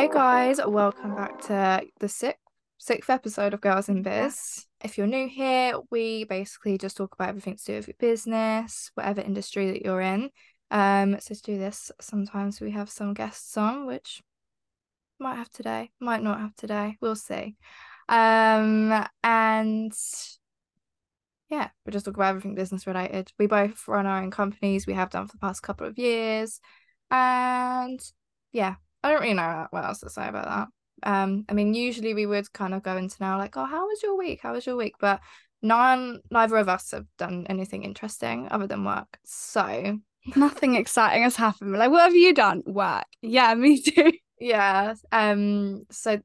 Hey guys, welcome back to the sixth sixth episode of Girls in Biz. If you're new here, we basically just talk about everything to do with your business, whatever industry that you're in. Um, so to do this, sometimes we have some guests on, which might have today, might not have today. We'll see. Um, and yeah, we just talk about everything business related. We both run our own companies. We have done for the past couple of years, and yeah, I don't really know what else to say about that. Um, I mean, usually we would kind of go into now like, oh, how was your week? How was your week? But none, neither of us have done anything interesting other than work. So nothing exciting has happened. Like, what have you done? Work. Yeah, me too. Yeah. Um. So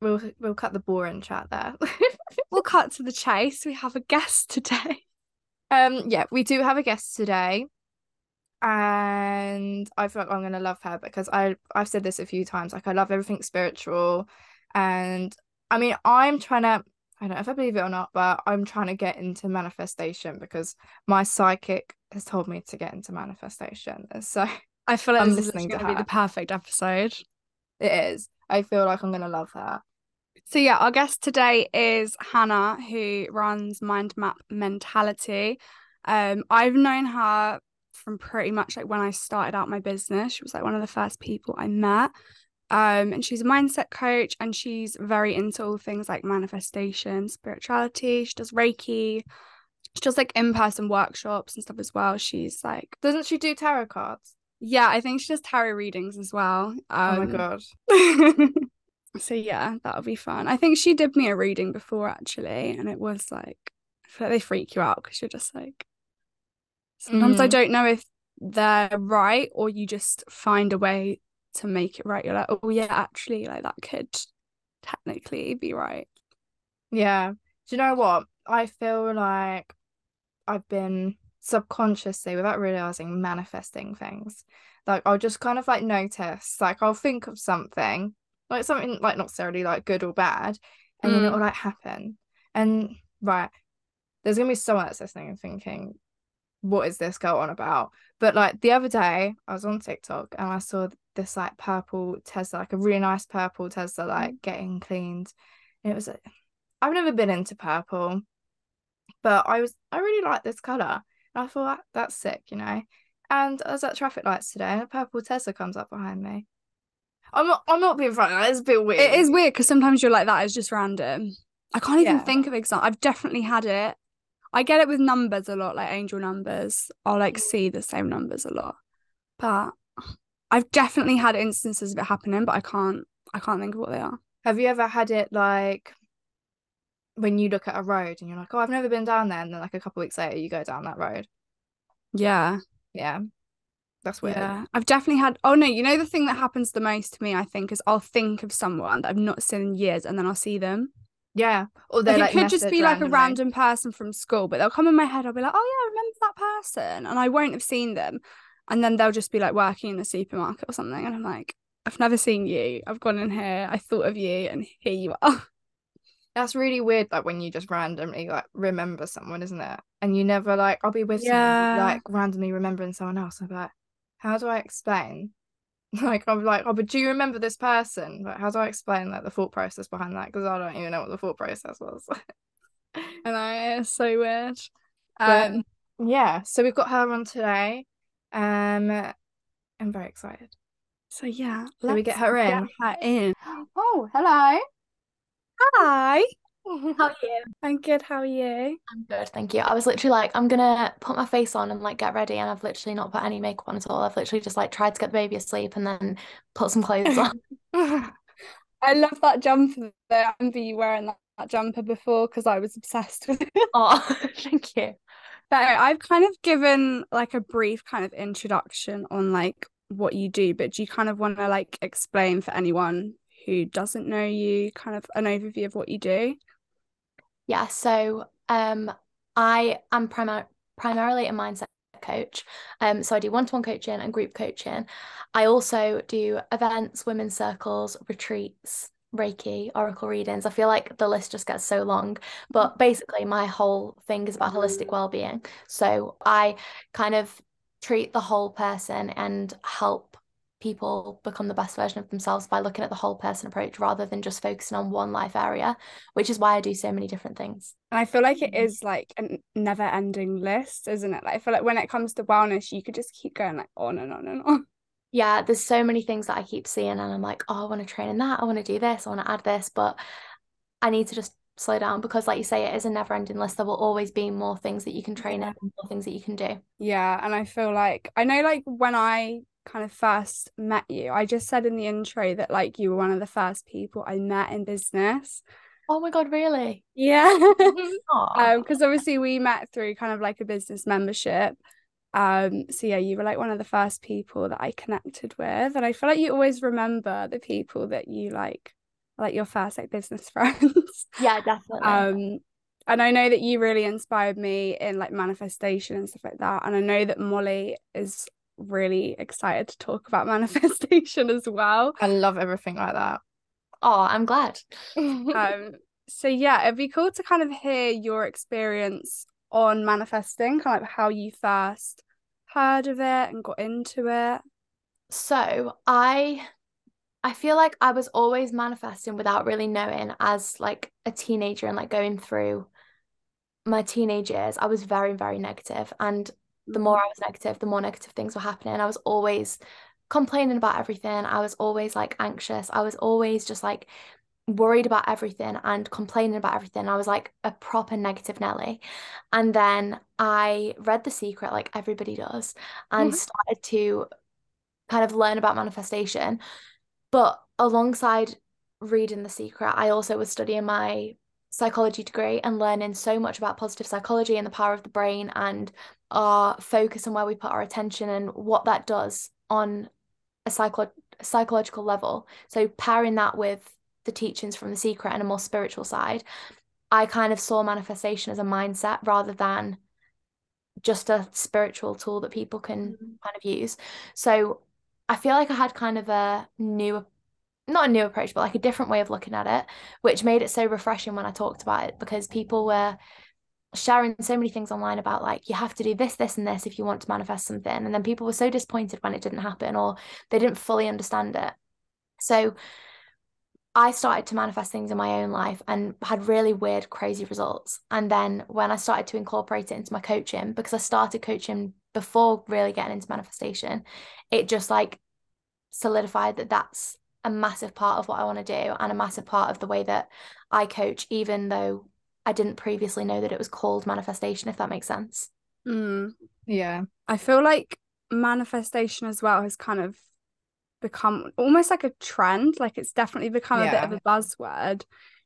we'll we'll cut the boring chat there. we'll cut to the chase. We have a guest today. Um. Yeah, we do have a guest today and I feel like I'm gonna love her because I I've said this a few times like I love everything spiritual. And I mean I'm trying to I don't know if I believe it or not but I'm trying to get into manifestation because my psychic has told me to get into manifestation. So I feel like I'm listening to her. be the perfect episode. It is. I feel like I'm gonna love her. So yeah our guest today is Hannah who runs Mind Map Mentality. Um I've known her from pretty much like when I started out my business. She was like one of the first people I met. Um, and she's a mindset coach and she's very into all things like manifestation, spirituality. She does Reiki. She does like in-person workshops and stuff as well. She's like doesn't she do tarot cards? Yeah, I think she does tarot readings as well. Um, oh my god. so yeah, that'll be fun. I think she did me a reading before actually, and it was like I feel like they freak you out because you're just like Sometimes mm. I don't know if they're right or you just find a way to make it right. You're like, oh yeah, actually, like that could technically be right. Yeah. Do you know what? I feel like I've been subconsciously, without realizing, manifesting things. Like I'll just kind of like notice, like I'll think of something, like something like not necessarily like good or bad, and mm. then it'll like happen. And right, there's gonna be someone that's listening and thinking, what is this go on about? But like the other day, I was on TikTok and I saw this like purple Tesla, like a really nice purple Tesla, like getting cleaned. And it was, like, I've never been into purple, but I was, I really like this color. And I thought ah, that's sick, you know. And I was at traffic lights today, and a purple Tesla comes up behind me. I'm not, I'm not being funny. It's a bit weird. It is weird because sometimes you're like that is just random. I can't even yeah. think of example. I've definitely had it I get it with numbers a lot, like angel numbers. I'll like see the same numbers a lot. But I've definitely had instances of it happening, but I can't I can't think of what they are. Have you ever had it like when you look at a road and you're like, Oh, I've never been down there and then like a couple weeks later you go down that road? Yeah. Yeah. That's weird. Yeah. I've definitely had oh no, you know the thing that happens the most to me, I think, is I'll think of someone that I've not seen in years and then I'll see them. Yeah. Or they like, it could just be like a random person from school, but they'll come in my head. I'll be like, oh yeah, I remember that person, and I won't have seen them. And then they'll just be like working in the supermarket or something, and I'm like, I've never seen you. I've gone in here. I thought of you, and here you are. That's really weird. Like when you just randomly like remember someone, isn't it? And you never like, I'll be with yeah. someone, like randomly remembering someone else. I'm like, how do I explain like I'm like, oh, but do you remember this person? But how do I explain like the thought process behind that? Because I don't even know what the thought process was. and I it's so weird. Um, but, yeah. So we've got her on today. Um, I'm very excited. So yeah, let we get her in. Get her in. Oh, hello. Hi. How are you? I'm good. How are you? I'm good, thank you. I was literally like, I'm gonna put my face on and like get ready, and I've literally not put any makeup on at all. I've literally just like tried to get the baby asleep and then put some clothes on. I love that jumper. I remember you wearing that, that jumper before because I was obsessed with it. Oh, thank you. But I've kind of given like a brief kind of introduction on like what you do, but do you kind of want to like explain for anyone who doesn't know you, kind of an overview of what you do? Yeah, so um, I am primar- primarily a mindset coach. Um, so I do one-to-one coaching and group coaching. I also do events, women's circles, retreats, Reiki, oracle readings. I feel like the list just gets so long, but basically my whole thing is about holistic well-being. So I kind of treat the whole person and help people become the best version of themselves by looking at the whole person approach rather than just focusing on one life area, which is why I do so many different things. And I feel like it mm-hmm. is like a never ending list, isn't it? Like I feel like when it comes to wellness, you could just keep going like on and on and on. Yeah, there's so many things that I keep seeing and I'm like, oh, I want to train in that, I want to do this, I want to add this, but I need to just slow down because like you say it is a never ending list there will always be more things that you can train in more things that you can do yeah and i feel like i know like when i kind of first met you i just said in the intro that like you were one of the first people i met in business oh my god really yeah um because obviously we met through kind of like a business membership um so yeah you were like one of the first people that i connected with and i feel like you always remember the people that you like like your first like business friends. Yeah, definitely. Um and I know that you really inspired me in like manifestation and stuff like that. And I know that Molly is really excited to talk about manifestation as well. I love everything like that. Oh, I'm glad. um so yeah, it'd be cool to kind of hear your experience on manifesting, kind of like how you first heard of it and got into it. So I I feel like I was always manifesting without really knowing as like a teenager and like going through my teenage years, I was very, very negative. And the more I was negative, the more negative things were happening. I was always complaining about everything. I was always like anxious. I was always just like worried about everything and complaining about everything. I was like a proper negative Nelly. And then I read The Secret, like everybody does, and mm-hmm. started to kind of learn about manifestation. But alongside reading The Secret, I also was studying my psychology degree and learning so much about positive psychology and the power of the brain and our focus and where we put our attention and what that does on a psycho- psychological level. So pairing that with the teachings from The Secret and a more spiritual side, I kind of saw manifestation as a mindset rather than just a spiritual tool that people can mm-hmm. kind of use. So I feel like I had kind of a new not a new approach, but like a different way of looking at it, which made it so refreshing when I talked about it because people were sharing so many things online about like you have to do this, this, and this if you want to manifest something. And then people were so disappointed when it didn't happen or they didn't fully understand it. So I started to manifest things in my own life and had really weird, crazy results. And then when I started to incorporate it into my coaching, because I started coaching before really getting into manifestation, it just like solidified that that's a massive part of what I want to do and a massive part of the way that I coach, even though I didn't previously know that it was called manifestation, if that makes sense. Mm, yeah. I feel like manifestation as well has kind of become almost like a trend. Like it's definitely become yeah. a bit of a buzzword.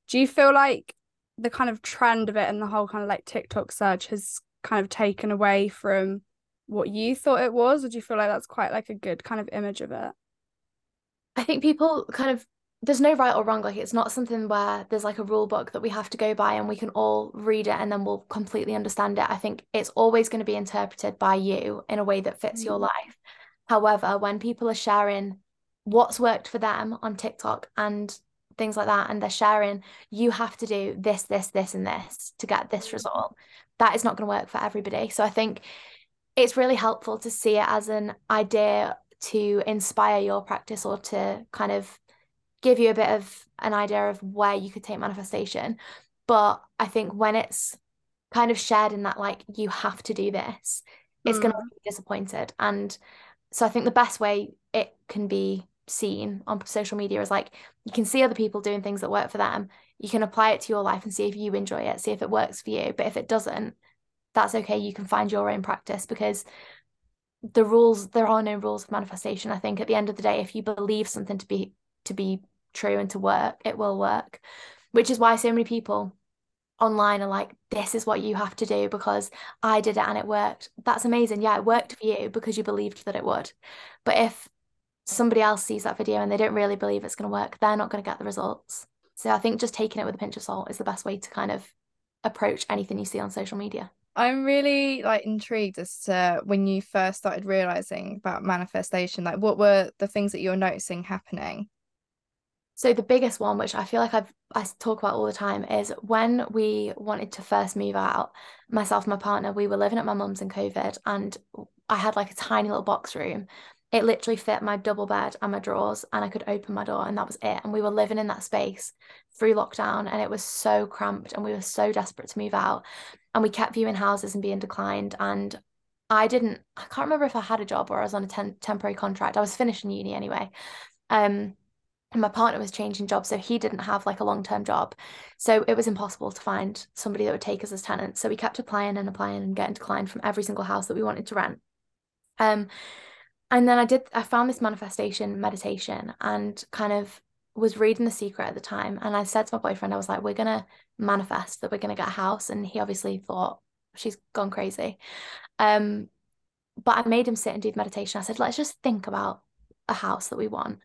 Do you feel like the kind of trend of it and the whole kind of like TikTok search has kind of taken away from what you thought it was or do you feel like that's quite like a good kind of image of it i think people kind of there's no right or wrong like it's not something where there's like a rule book that we have to go by and we can all read it and then we'll completely understand it i think it's always going to be interpreted by you in a way that fits mm-hmm. your life however when people are sharing what's worked for them on tiktok and things like that and they're sharing you have to do this this this and this to get this mm-hmm. result that is not going to work for everybody so i think it's really helpful to see it as an idea to inspire your practice or to kind of give you a bit of an idea of where you could take manifestation. But I think when it's kind of shared in that, like, you have to do this, it's mm. going to be disappointed. And so I think the best way it can be seen on social media is like you can see other people doing things that work for them. You can apply it to your life and see if you enjoy it, see if it works for you. But if it doesn't, that's okay. You can find your own practice because the rules there are no rules of manifestation. I think at the end of the day, if you believe something to be to be true and to work, it will work. Which is why so many people online are like, this is what you have to do because I did it and it worked. That's amazing. Yeah, it worked for you because you believed that it would. But if somebody else sees that video and they don't really believe it's going to work, they're not going to get the results. So I think just taking it with a pinch of salt is the best way to kind of approach anything you see on social media. I'm really like intrigued as to when you first started realizing about manifestation. Like, what were the things that you're noticing happening? So the biggest one, which I feel like I've I talk about all the time, is when we wanted to first move out. Myself and my partner, we were living at my mum's in COVID, and I had like a tiny little box room It literally fit my double bed and my drawers, and I could open my door, and that was it. And we were living in that space through lockdown, and it was so cramped, and we were so desperate to move out. And we kept viewing houses and being declined. And I didn't, I can't remember if I had a job or I was on a ten- temporary contract. I was finishing uni anyway. Um, my partner was changing jobs, so he didn't have like a long term job. So it was impossible to find somebody that would take us as tenants. So we kept applying and applying and getting declined from every single house that we wanted to rent. Um, and then I did, I found this manifestation meditation and kind of was reading The Secret at the time. And I said to my boyfriend, I was like, we're going to manifest that we're going to get a house. And he obviously thought, she's gone crazy. Um, but I made him sit and do the meditation. I said, let's just think about a house that we want.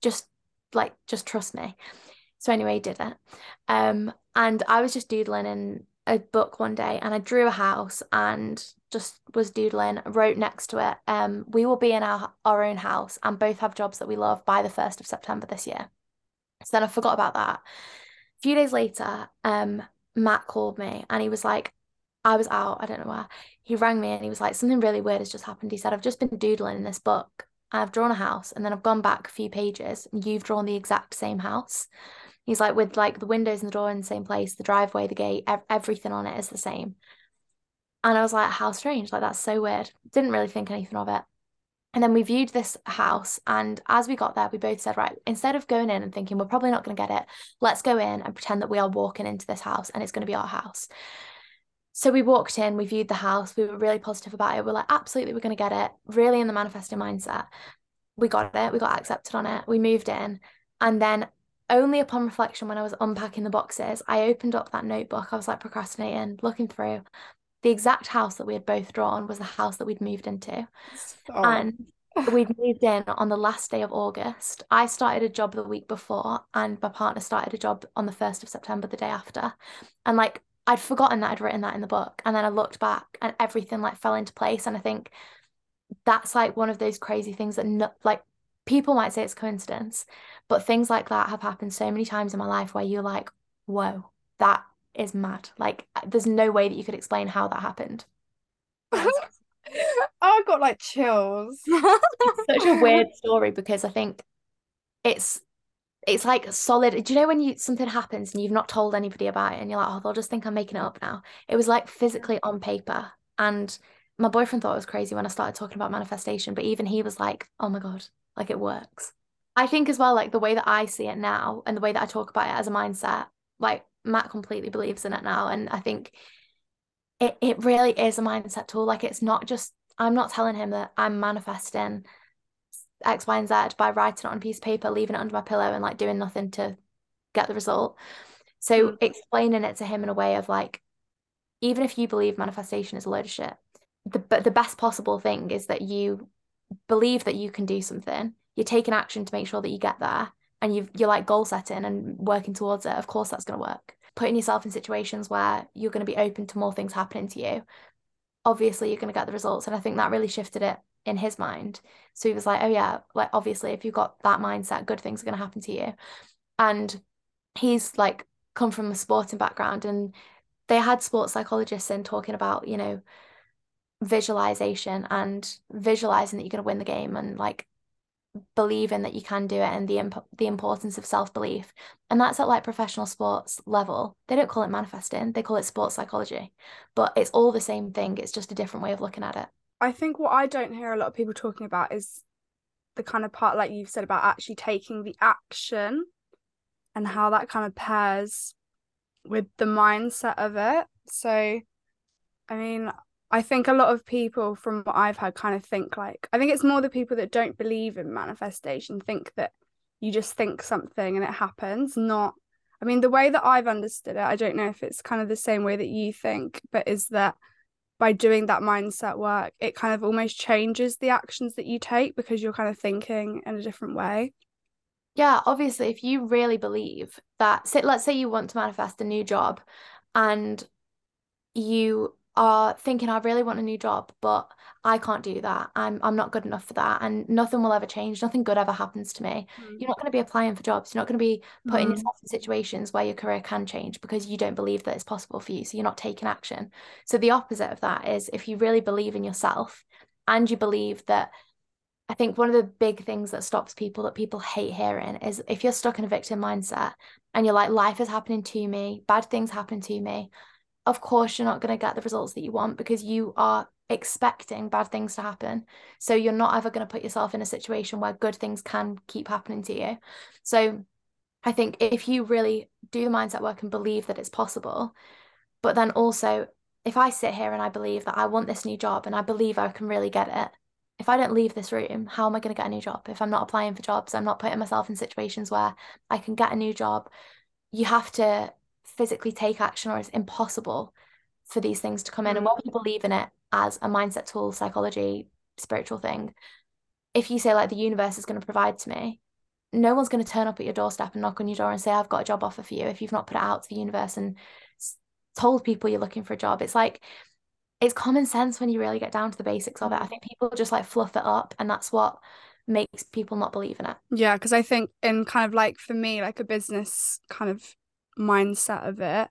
Just like, just trust me. So anyway, he did it. Um, and I was just doodling in a book one day and I drew a house and just was doodling, wrote next to it, um, we will be in our, our own house and both have jobs that we love by the 1st of September this year. So then I forgot about that. A few days later, um, Matt called me and he was like, I was out, I don't know where. He rang me and he was like, something really weird has just happened. He said, I've just been doodling in this book. I've drawn a house and then I've gone back a few pages and you've drawn the exact same house. He's like, with like the windows and the door in the same place, the driveway, the gate, ev- everything on it is the same. And I was like, how strange. Like, that's so weird. Didn't really think anything of it. And then we viewed this house. And as we got there, we both said, right, instead of going in and thinking we're probably not going to get it, let's go in and pretend that we are walking into this house and it's going to be our house. So we walked in, we viewed the house, we were really positive about it. We're like, absolutely, we're going to get it. Really in the manifesting mindset. We got it, we got accepted on it, we moved in. And then only upon reflection, when I was unpacking the boxes, I opened up that notebook. I was like procrastinating, looking through. The exact house that we had both drawn was the house that we'd moved into. Oh. And we'd moved in on the last day of August. I started a job the week before, and my partner started a job on the 1st of September, the day after. And like, I'd forgotten that I'd written that in the book. And then I looked back and everything like fell into place. And I think that's like one of those crazy things that no, like people might say it's coincidence, but things like that have happened so many times in my life where you're like, whoa, that is mad. Like uh, there's no way that you could explain how that happened. Oh, I got like chills. such a weird story because I think it's it's like solid. Do you know when you something happens and you've not told anybody about it and you're like, oh, they'll just think I'm making it up now. It was like physically on paper. And my boyfriend thought it was crazy when I started talking about manifestation, but even he was like, oh my God, like it works. I think as well, like the way that I see it now and the way that I talk about it as a mindset, like Matt completely believes in it now. And I think it, it really is a mindset tool. Like it's not just, I'm not telling him that I'm manifesting X, Y, and Z by writing it on a piece of paper, leaving it under my pillow and like doing nothing to get the result. So mm. explaining it to him in a way of like, even if you believe manifestation is a load of shit, the but the best possible thing is that you believe that you can do something, you're taking action to make sure that you get there, and you you're like goal setting and working towards it. Of course, that's going to work. Putting yourself in situations where you're going to be open to more things happening to you. Obviously, you're going to get the results, and I think that really shifted it in his mind. So he was like, "Oh yeah, like obviously, if you've got that mindset, good things are going to happen to you." And he's like come from a sporting background, and they had sports psychologists in talking about you know visualization and visualizing that you're going to win the game and like believing that you can do it and the imp- the importance of self-belief and that's at like professional sports level they don't call it manifesting they call it sports psychology but it's all the same thing it's just a different way of looking at it i think what i don't hear a lot of people talking about is the kind of part like you've said about actually taking the action and how that kind of pairs with the mindset of it. So i mean I think a lot of people from what I've had kind of think like I think it's more the people that don't believe in manifestation think that you just think something and it happens not I mean the way that I've understood it I don't know if it's kind of the same way that you think but is that by doing that mindset work it kind of almost changes the actions that you take because you're kind of thinking in a different way. Yeah obviously if you really believe that say, let's say you want to manifest a new job and you are thinking I really want a new job, but I can't do that. I'm I'm not good enough for that, and nothing will ever change. Nothing good ever happens to me. Mm. You're not going to be applying for jobs. You're not going to be putting mm. yourself in situations where your career can change because you don't believe that it's possible for you. So you're not taking action. So the opposite of that is if you really believe in yourself and you believe that I think one of the big things that stops people that people hate hearing is if you're stuck in a victim mindset and you're like, life is happening to me, bad things happen to me, of course you're not going to get the results that you want because you are expecting bad things to happen. So you're not ever going to put yourself in a situation where good things can keep happening to you. So I think if you really do the mindset work and believe that it's possible, but then also if I sit here and I believe that I want this new job and I believe I can really get it, if I don't leave this room, how am I going to get a new job? If I'm not applying for jobs, I'm not putting myself in situations where I can get a new job. You have to physically take action or it's impossible for these things to come in. And mm. when we believe in it as a mindset tool, psychology, spiritual thing, if you say like the universe is going to provide to me, no one's going to turn up at your doorstep and knock on your door and say, I've got a job offer for you if you've not put it out to the universe and told people you're looking for a job. It's like it's common sense when you really get down to the basics of it. I think people just like fluff it up and that's what makes people not believe in it. Yeah, because I think in kind of like for me, like a business kind of mindset of it,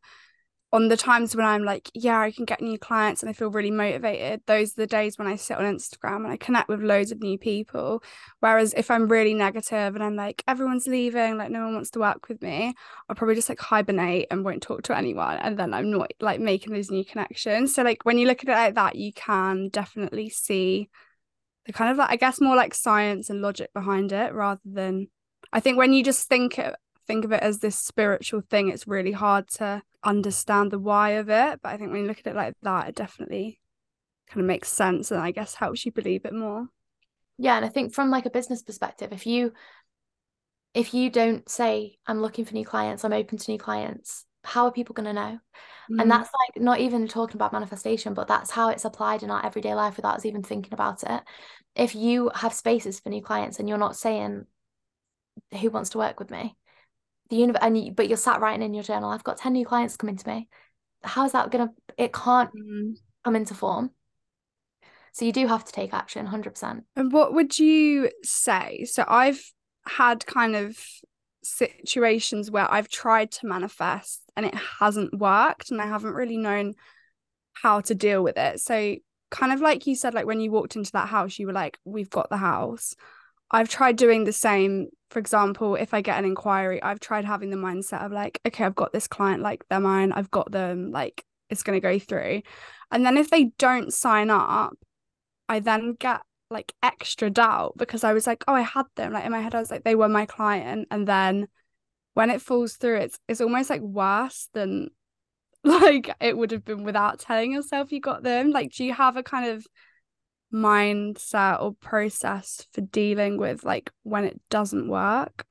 on the times when I'm like, yeah, I can get new clients and I feel really motivated, those are the days when I sit on Instagram and I connect with loads of new people. Whereas if I'm really negative and I'm like, everyone's leaving, like no one wants to work with me, I'll probably just like hibernate and won't talk to anyone. And then I'm not like making those new connections. So like when you look at it like that, you can definitely see the kind of like I guess more like science and logic behind it rather than I think when you just think it think of it as this spiritual thing, it's really hard to understand the why of it. But I think when you look at it like that, it definitely kind of makes sense and I guess helps you believe it more. Yeah, and I think from like a business perspective, if you if you don't say I'm looking for new clients, I'm open to new clients, how are people going to know? Mm. And that's like not even talking about manifestation, but that's how it's applied in our everyday life without us even thinking about it. If you have spaces for new clients and you're not saying who wants to work with me, the universe and you, but you're sat writing in your journal i've got 10 new clients coming to me. How's that gonna it can't mm. come into form. So you do have to take action 100% and what would you say? So i've had kind of situations where i've tried to manifest and it hasn't worked and i haven't really known how to deal with it. So kind of like you said like when you walked into that house you were like we've got the house I've tried doing the same. For example, if I get an inquiry, I've tried having the mindset of like, okay, I've got this client, like they're mine, I've got them, like it's going to go through. And then if they don't sign up, I then get like extra doubt because I was like, oh, I had them. Like in my head, I was like, they were my client. And then when it falls through, it's it's almost like worse than like it would have been without telling yourself you got them. Like, do you have a kind of mindset or process for dealing with like when it doesn't work?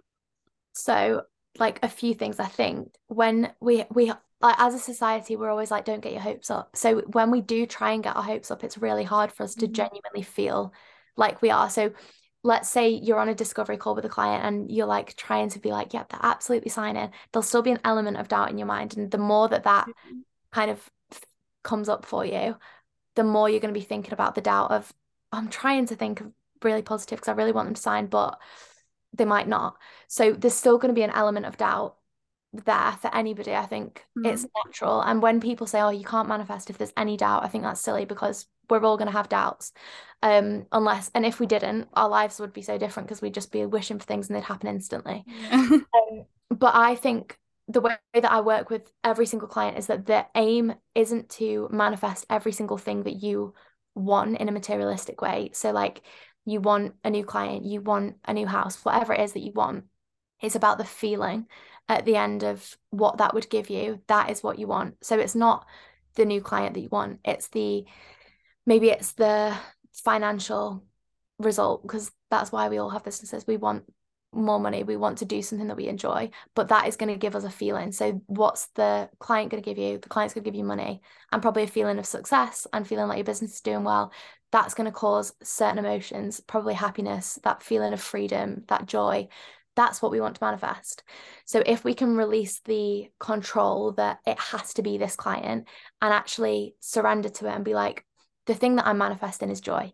So, like a few things I think when we we like as a society we're always like don't get your hopes up. So when we do try and get our hopes up, it's really hard for us to mm-hmm. genuinely feel like we are. So let's say you're on a discovery call with a client and you're like trying to be like, yep, they're absolutely signing. There'll still be an element of doubt in your mind. And the more that that mm-hmm. kind of comes up for you, the more you're going to be thinking about the doubt of I'm trying to think of really positive because I really want them to sign, but they might not. So there's still going to be an element of doubt there for anybody. I think mm-hmm. it's natural. And when people say, "Oh, you can't manifest if there's any doubt," I think that's silly because we're all going to have doubts. Um, unless and if we didn't, our lives would be so different because we'd just be wishing for things and they'd happen instantly. um, but I think the way that I work with every single client is that the aim isn't to manifest every single thing that you want in a materialistic way. So, like, you want a new client, you want a new house, whatever it is that you want. It's about the feeling at the end of what that would give you. That is what you want. So, it's not the new client that you want, it's the maybe it's the financial result because that's why we all have businesses. We want more money we want to do something that we enjoy but that is going to give us a feeling. So what's the client going to give you? The client's going to give you money and probably a feeling of success and feeling like your business is doing well. That's going to cause certain emotions probably happiness that feeling of freedom that joy. That's what we want to manifest. So if we can release the control that it has to be this client and actually surrender to it and be like the thing that i'm manifesting is joy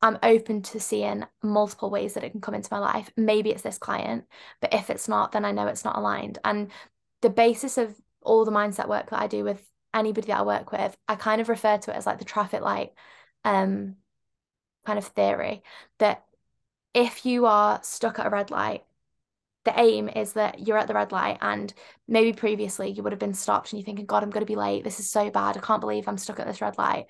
I'm open to seeing multiple ways that it can come into my life. Maybe it's this client, but if it's not, then I know it's not aligned. And the basis of all the mindset work that I do with anybody that I work with, I kind of refer to it as like the traffic light um kind of theory that if you are stuck at a red light, the aim is that you're at the red light and maybe previously you would have been stopped and you're thinking, God, I'm going to be late. This is so bad. I can't believe I'm stuck at this red light.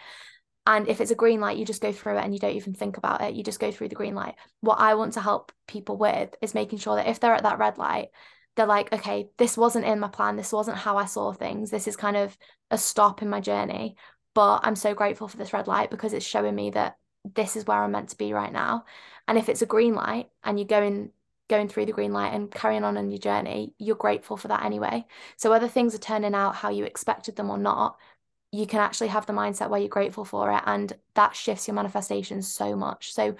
And if it's a green light, you just go through it and you don't even think about it. You just go through the green light. What I want to help people with is making sure that if they're at that red light, they're like, okay, this wasn't in my plan. This wasn't how I saw things. This is kind of a stop in my journey. But I'm so grateful for this red light because it's showing me that this is where I'm meant to be right now. And if it's a green light and you're going going through the green light and carrying on on your journey, you're grateful for that anyway. So whether things are turning out how you expected them or not, you can actually have the mindset where you're grateful for it and that shifts your manifestation so much. So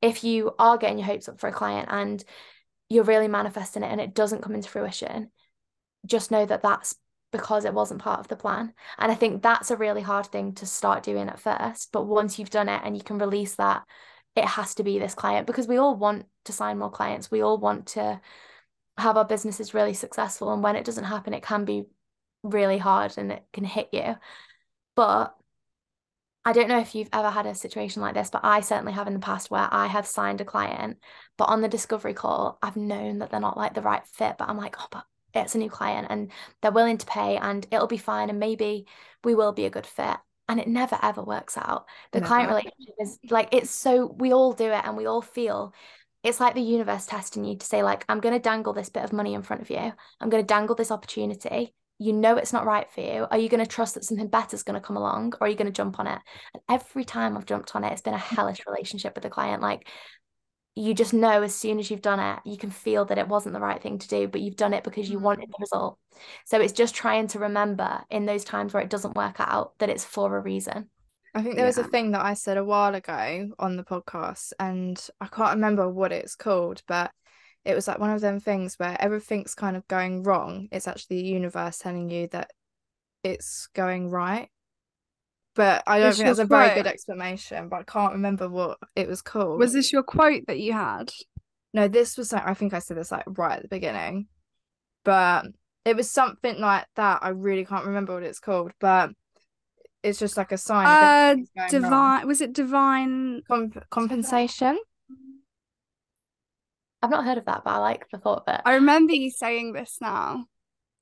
if you are getting your hopes up for a client and you're really manifesting it and it doesn't come into fruition, just know that that's because it wasn't part of the plan. And I think that's a really hard thing to start doing at first. But once you've done it and you can release that, it has to be this client because we all want to sign more clients. We all want to have our businesses really successful. And when it doesn't happen, it can be really hard and it can hit you. But I don't know if you've ever had a situation like this, but I certainly have in the past where I have signed a client, but on the discovery call, I've known that they're not like the right fit, but I'm like, oh, but it's a new client and they're willing to pay and it'll be fine and maybe we will be a good fit. And it never ever works out. The client relationship is like it's so we all do it and we all feel it's like the universe testing you to say like i'm going to dangle this bit of money in front of you. I'm going to dangle this opportunity you know it's not right for you are you going to trust that something better is going to come along or are you going to jump on it and every time i've jumped on it it's been a hellish relationship with the client like you just know as soon as you've done it, you can feel that it wasn't the right thing to do, but you've done it because you mm-hmm. wanted the result. So it's just trying to remember in those times where it doesn't work out that it's for a reason. I think there yeah. was a thing that I said a while ago on the podcast, and I can't remember what it's called, but it was like one of them things where everything's kind of going wrong. It's actually the universe telling you that it's going right but I don't think that's a quote? very good explanation. But I can't remember what it was called. Was this your quote that you had? No, this was like I think I said this like right at the beginning, but it was something like that. I really can't remember what it's called, but it's just like a sign. Uh, divine. Was it divine Comp- compensation? I've not heard of that, but I like the thought of it. I remember you saying this now.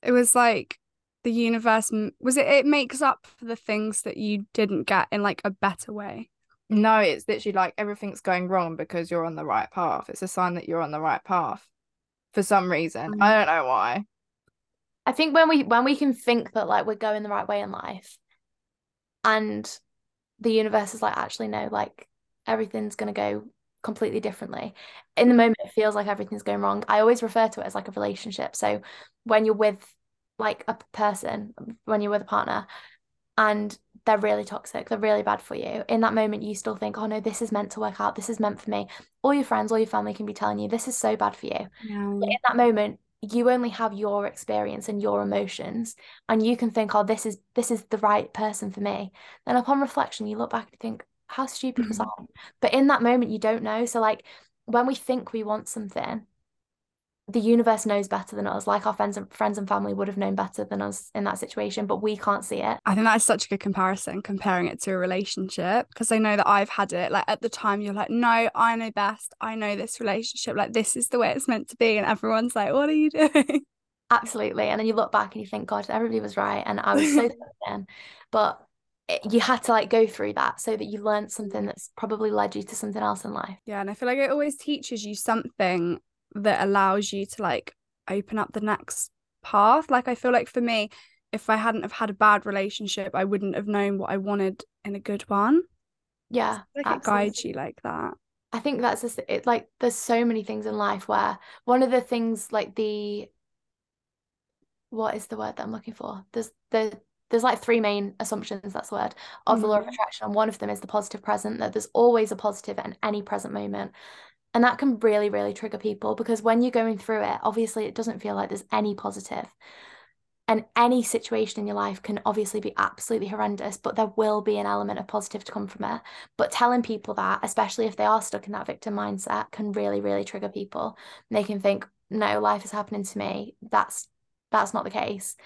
It was like the universe was it it makes up for the things that you didn't get in like a better way no it's literally like everything's going wrong because you're on the right path it's a sign that you're on the right path for some reason mm. i don't know why i think when we when we can think that like we're going the right way in life and the universe is like actually no like everything's going to go completely differently in the moment it feels like everything's going wrong i always refer to it as like a relationship so when you're with like a person when you're with a partner and they're really toxic, they're really bad for you. In that moment, you still think, oh no, this is meant to work out, this is meant for me. All your friends, all your family can be telling you, this is so bad for you. Yeah. in that moment, you only have your experience and your emotions, and you can think, oh, this is this is the right person for me. Then upon reflection, you look back and think, how stupid was mm-hmm. I? But in that moment, you don't know. So like when we think we want something, the universe knows better than us. Like our friends and friends and family would have known better than us in that situation but we can't see it. I think that is such a good comparison comparing it to a relationship because i know that i've had it like at the time you're like no i know best. I know this relationship. Like this is the way it's meant to be. And everyone's like what are you doing? Absolutely. And then you look back and you think god everybody was right. And i was so then but you had to like go through that so that you learned something that's probably led you to something else in life yeah and i feel like it always teaches you something that allows you to like open up the next path. Like I feel like for me, if I hadn't have had a bad relationship, I wouldn't have known what I wanted in a good one. Yeah, like it guides you like that. I think that's just it. Like there's so many things in life where one of the things like the what is the word that I'm looking for? There's the there's like three main assumptions that's the word of mm-hmm. the law of mm-hmm. attraction and one of them is the positive present that there's always a positive in any present moment and that can really, really trigger people because when you're going through it, obviously it doesn't feel like there's any. And any situation in your life can obviously be absolutely horrendous, but there will be an element of positive to come from it. But telling people that, especially if they are stuck in that victim mindset, can really, really trigger people. And they can think, no, life is happening to me. That's that's not the case.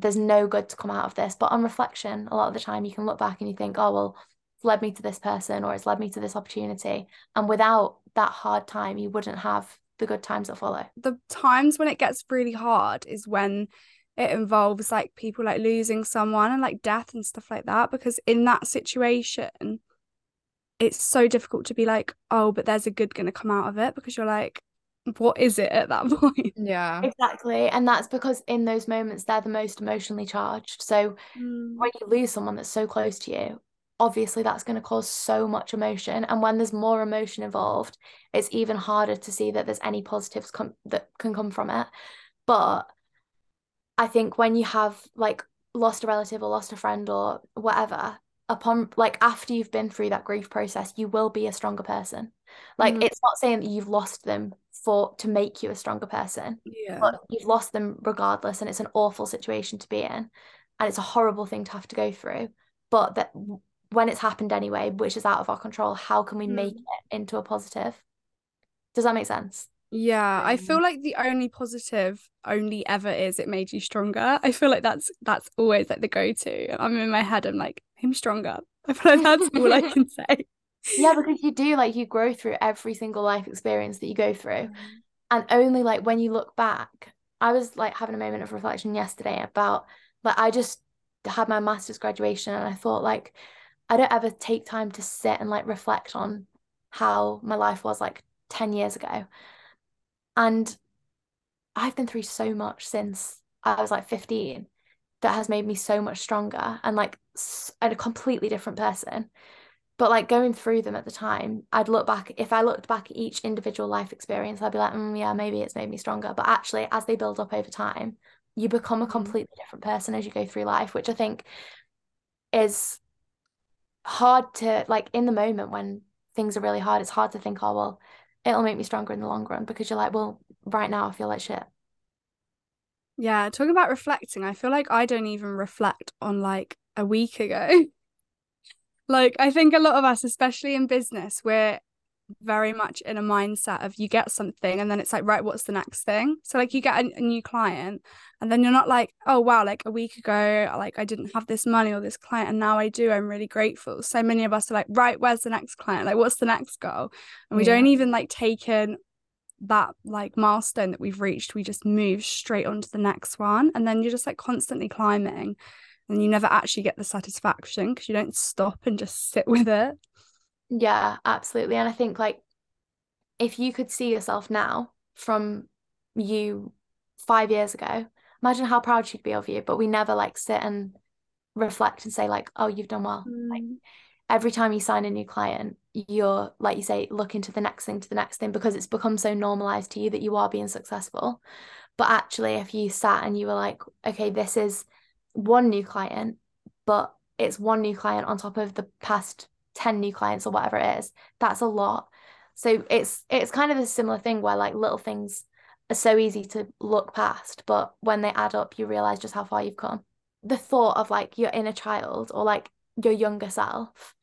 There's no good to come out of this. But on reflection, a lot of the time you can look back and you think, oh well, it's led me to this person or it's led me to this opportunity. And without that hard time, you wouldn't have the good times that follow. The times when it gets really hard is when it involves like people like losing someone and like death and stuff like that. Because in that situation, it's so difficult to be like, oh, but there's a good gonna come out of it because you're like, what is it at that point? Yeah. Exactly. And that's because in those moments, they're the most emotionally charged. So Mm. when you lose someone that's so close to you, obviously that's going to cause so much emotion. And when there's more emotion involved, it's even harder to see that there's any positives come that can come from it. But I think when you have like lost a relative or lost a friend or whatever, upon like after you've been through that grief process, you will be a stronger person. Like Mhm. it's not saying that you've lost them for to make you a stronger person Yeah. but you've lost them regardless and it's an awful situation to be in and it's a horrible thing to have to go through but that when it's happened anyway which is out of our control how can we make Mm. it into a positive does that make sense Yeah, I Um, feel like the only positive only ever is it made you stronger. I feel like that's that's always like the go-to. I'm in my head, I'm like, I'm stronger. I feel like that's all I can say. Yeah because you do like you grow through every single life experience that you go through. Mm-hmm. And only like when you look back i was like having a moment of reflection yesterday about like i just had my master's graduation and i thought like i don't ever take time to sit and like reflect on how my life was like 10 years ago. And i've been through so much since i was like 15 that has made me so much stronger and like a completely different person but like going through them at the time, I'd look back, if I looked back at each individual life experience, I'd be like, mm, yeah, maybe it's made me stronger. But actually, as they build up over time, you become a Mhm. completely different person as you go through life, which I think is hard to like in the moment when things are really hard, it's hard to think, oh, well, it'll make me stronger in the long run because you're like, well, right now I feel like shit. Yeah, talking about reflecting, I feel like I don't even reflect on like a week ago. Like, I think a lot of us, especially in business, we're very much in a mindset of you get something and then it's like, right, what's the next thing? So, like, you get a, a new client and then you're not like, oh, wow, like a week ago, like I didn't have this money or this client and now I do. I'm really grateful. So many of us are like, right, where's the next client? Like, what's the next goal? And we Yeah. don't even like take in that like milestone that we've reached. We just move straight on to the next one. And then you're just like constantly climbing and you never actually get the satisfaction because you don't stop and just sit with it. Yeah, absolutely. And I think like if you could see yourself now from you five years ago, imagine how proud she'd be of you. But we never like sit and reflect and say like, oh, you've done well. Like mm. every time you sign a new client, you're like you say, looking to the next thing, to the next thing, because it's become so normalized to you that you are being successful. But actually, if you sat and you were like, okay, this is one new client, but it's one new client on top of the past 10 new clients or whatever it is, that's a lot. So it's it's kind of a similar thing where like little things are so easy to look past, but when they add up, you realize just how far you've come. The thought of like your inner child or like your younger self,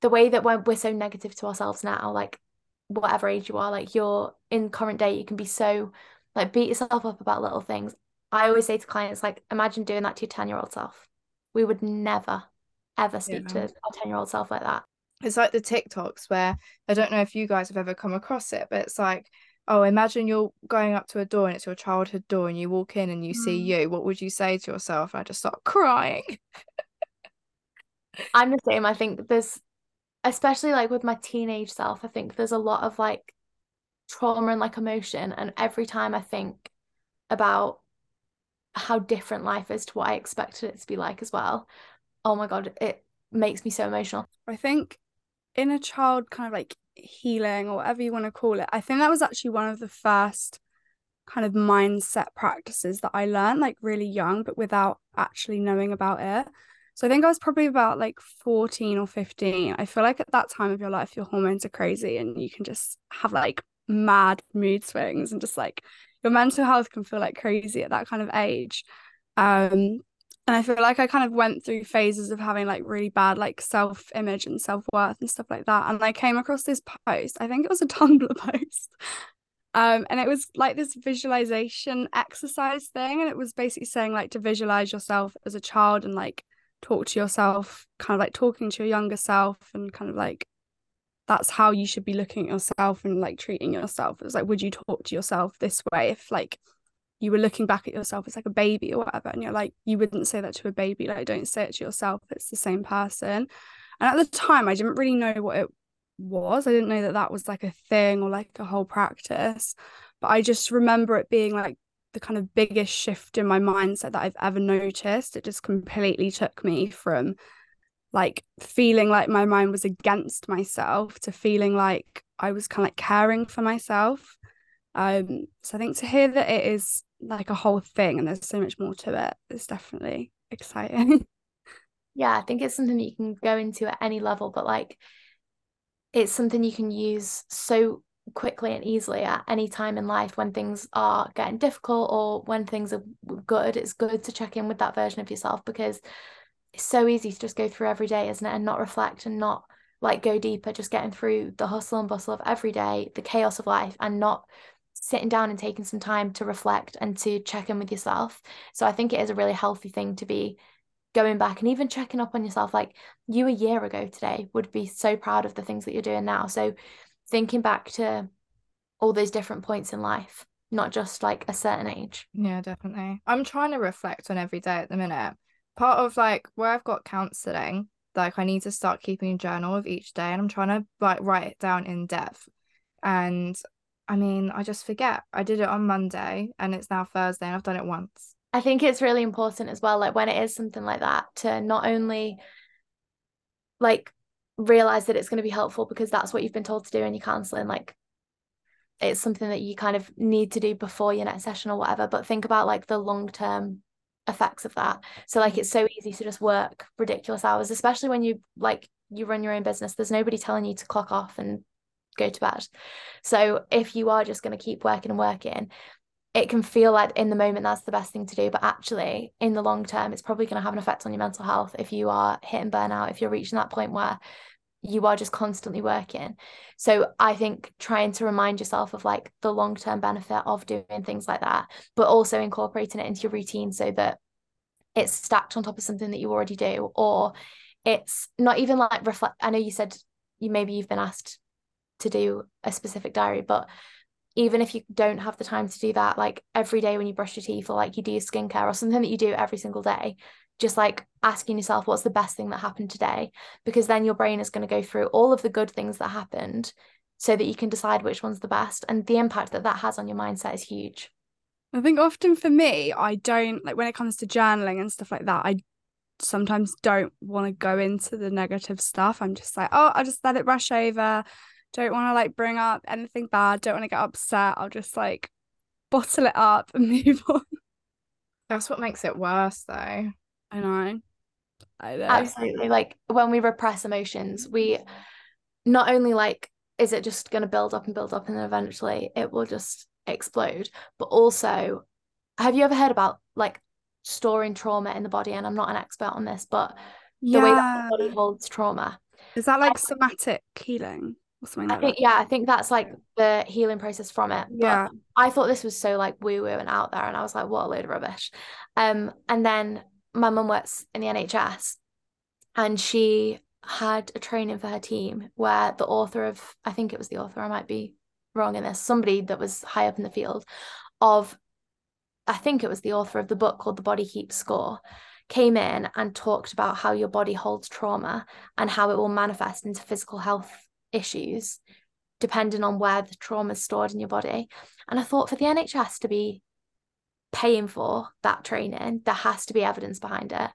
the way that when we're so negative to ourselves now, like whatever age you are, like you're in current day, you can be so like beat yourself up about little things. I always say to clients, like, imagine doing that to your 10 year old self. We would never, ever speak Yeah. to our 10 year old self like that. It's like the TikToks where I don't know if you guys have ever come across it, but it's like, oh, imagine you're going up to a door and it's your childhood door and you walk in and you see Mm. you. What would you say to yourself? And I just start crying. I'm the same. I think there's, especially like with my teenage self, I think there's a lot of like trauma and like emotion. And every time I think about how different life is to what I expected it to be like as well, oh my God, it makes me so emotional. I think inner child kind of like healing or whatever you want to call it, I think that was actually one of the first kind of mindset practices that I learned like really young, but without actually knowing about it. So I think I was probably about like 14 or 15. I feel like at that time of your life, your hormones are crazy and you can just have like mad mood swings and just like your mental health can feel like crazy at that kind of age. Um, and I feel like I kind of went through phases of having like really bad like self image and self worth and stuff like that. And I came across this post, I think it was a Tumblr post. Um, and it was like this visualization exercise thing. And it was basically saying like to visualize yourself as a child and like talk to yourself, kind of like talking to your younger self and kind of like that's how you should be looking at yourself and like treating yourself. It's like, would you talk to yourself this way if like you were looking back at yourself as like a baby or whatever, and you're like, you wouldn't say that to a baby, like don't say it to yourself. It's the same person. And at the time, I didn't really know what it was. I didn't know that that was like a thing or like a whole practice. But I just remember it being like the kind of biggest shift in my mindset that I've ever noticed. It just completely took me from like feeling like my mind was against myself to feeling like I was kind of like caring for myself. Um, so I think to hear that it is like a whole thing and there's so much more to it is definitely exciting. yeah, I think it's something that you can go into at any level, but like it's something you can use so quickly and easily at any time in life when things are getting difficult or when things are good. It's good to check in with that version of yourself because it's so easy to just go through every day, isn't it? And not reflect and not like go deeper, just getting through the hustle and bustle of every day, the chaos of life, and not sitting down and taking some time to reflect and to check in with yourself. So I think it is a really healthy thing to be going back and even checking up on yourself. Like you a year ago today would be so proud of the things that you're doing now. So thinking back to all those different points in life, not just like a certain age. Yeah, definitely. I'm trying to reflect on every day at the minute part of like where I've got counseling, like I need to start keeping a journal of each day and I'm trying to like write it down in depth. And I mean, I just forget. I did it on Monday and it's now Thursday and I've done it once. I think it's really important as well, like when it is something like that, to not only like realize that it's going to be helpful because that's what you've been told to do in your counseling, like it's something that you kind of need to do before your next session or whatever, but think about like the long term effects of that. So like it's so easy to just work ridiculous hours especially when you like you run your own business. There's nobody telling you to clock off and go to bed. So if you are just going to keep working and working it can feel like in the moment that's the best thing to do but actually in the long term it's probably going to have an effect on your mental health if you are hitting burnout if you're reaching that point where you are just constantly working. So I think trying to remind yourself of like the long term benefit of doing things like that, but also incorporating it into your routine so that it's stacked on top of something that you already do, or it's not even like reflect. I know you said you maybe you've been asked to do a specific diary, but even if you don't have the time to do that, like every day when you brush your teeth or like you do your skincare or something that you do every single day, just like asking yourself what's the best thing that happened today? Because then your brain is going to go through all of the good things that happened so that you can decide which one's the best and the impact that that has on your mindset is huge. I think often for me i don't like when it comes to journaling and stuff like that i sometimes don't want to go into the negative stuff. I'm just like oh i'll just let it rush over. Don't want to like bring up anything bad. Don't want to get upset. I'll just like bottle it up and move on. That's what makes it worse though I know. I know. Absolutely. Like when we repress emotions, we not only like is it just going to build up and build up and then eventually it will just explode, but also have you ever heard about like storing trauma in the body? And I'm not an expert on this, but the yeah. way that the body holds trauma. Is that like somatic healing? Or something I think that? yeah, I think that's like the healing process from it. Yeah. But I thought this was so like woo woo and out there, and I was like, what a load of rubbish. Um, and then my mum works in the NHS and she had a training for her team where the author of I think it was the author I might be wrong in this somebody that was high up in the field of I think it was the author of the book called The Body Keeps Score came in and talked about how your body holds trauma and how it will manifest into physical health issues depending on where the trauma is stored in your body. And I thought for the NHS to be paying for that training, there has to be evidence behind it.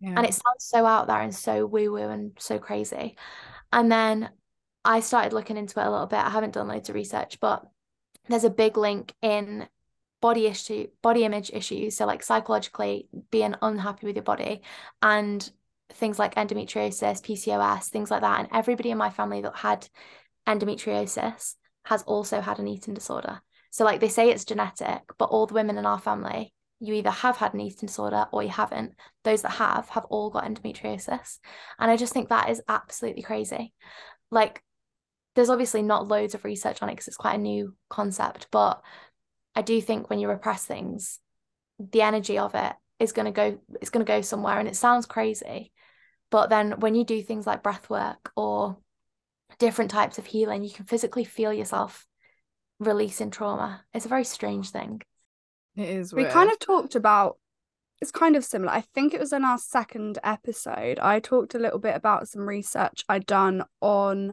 Yeah. And it sounds so out there and so woo woo and so crazy. And then I started looking into it a little bit. I haven't done loads of research, but there's a big link in body issue body image issues so like psychologically being unhappy with your body and things like endometriosis pcos things like that and everybody in my family that had endometriosis has also had an eating disorder so, like they say it's genetic, but all the women in our family, you either have had an eating disorder or you haven't. Those that have have all got endometriosis. And I just think that is absolutely crazy. Like, there's obviously not loads of research on it because it's quite a new concept, but I do think when you repress things, the energy of it is going to go it's going to go somewhere and it sounds crazy but then when you do things like breath work or different types of healing. You can physically feel yourself releasing trauma. It's a very strange thing. It is. We kind of talked about it's kind of similar. I think it was in our second episode. I talked a little bit about some research I'd done on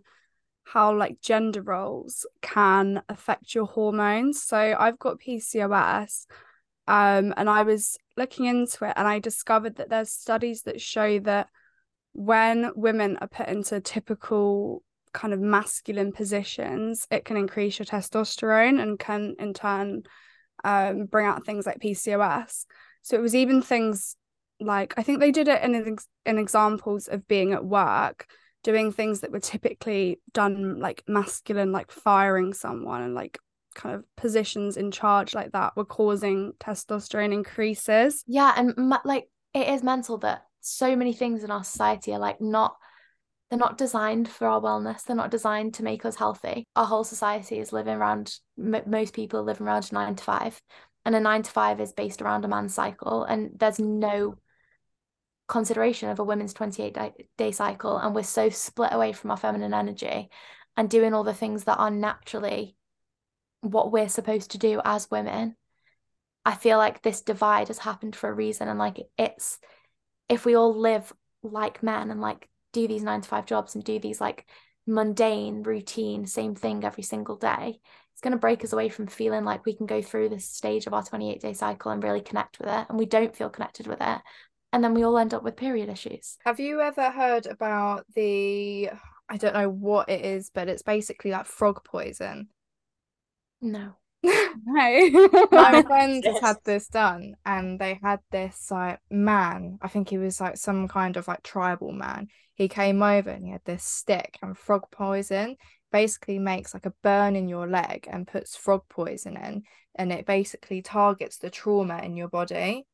how like gender roles can affect your hormones. So I've got PCOS um and I was looking into it and I discovered that there's studies that show that when women are put into typical kind of masculine positions, it can increase your testosterone and can in turn um, bring out things like PCOS. So it was even things like I think they did it in in examples of being at work, doing things that were typically done like masculine, like firing someone and like kind of positions in charge like that were causing testosterone increases. Yeah, and like it is mental that so many things in our society are like not they're not designed for our wellness they're not designed to make us healthy. Our whole society is living around m- most people living around 9 to 5 and a 9 to 5 is based around a man's cycle and there's no consideration of a women's 28 day, day cycle and we're so split away from our feminine energy and doing all the things that are naturally what we're supposed to do as women. I feel like this divide has happened for a reason and like it's if we all live like men and like do these nine to five jobs and do these like mundane routine same thing every single day. It's going to break us away from feeling like we can go through this stage of our 28 day cycle and really connect with it and we don't feel connected with it and then we all end up with period issues. Have you ever heard about the i don't know what it is but it's basically like frog poison? No. No. my friend has had this done and they had this like man i think he was like some kind of like tribal man he came over and he had this stick and frog poison basically makes like a burn in your leg and puts frog poison in and it basically targets the trauma in your body.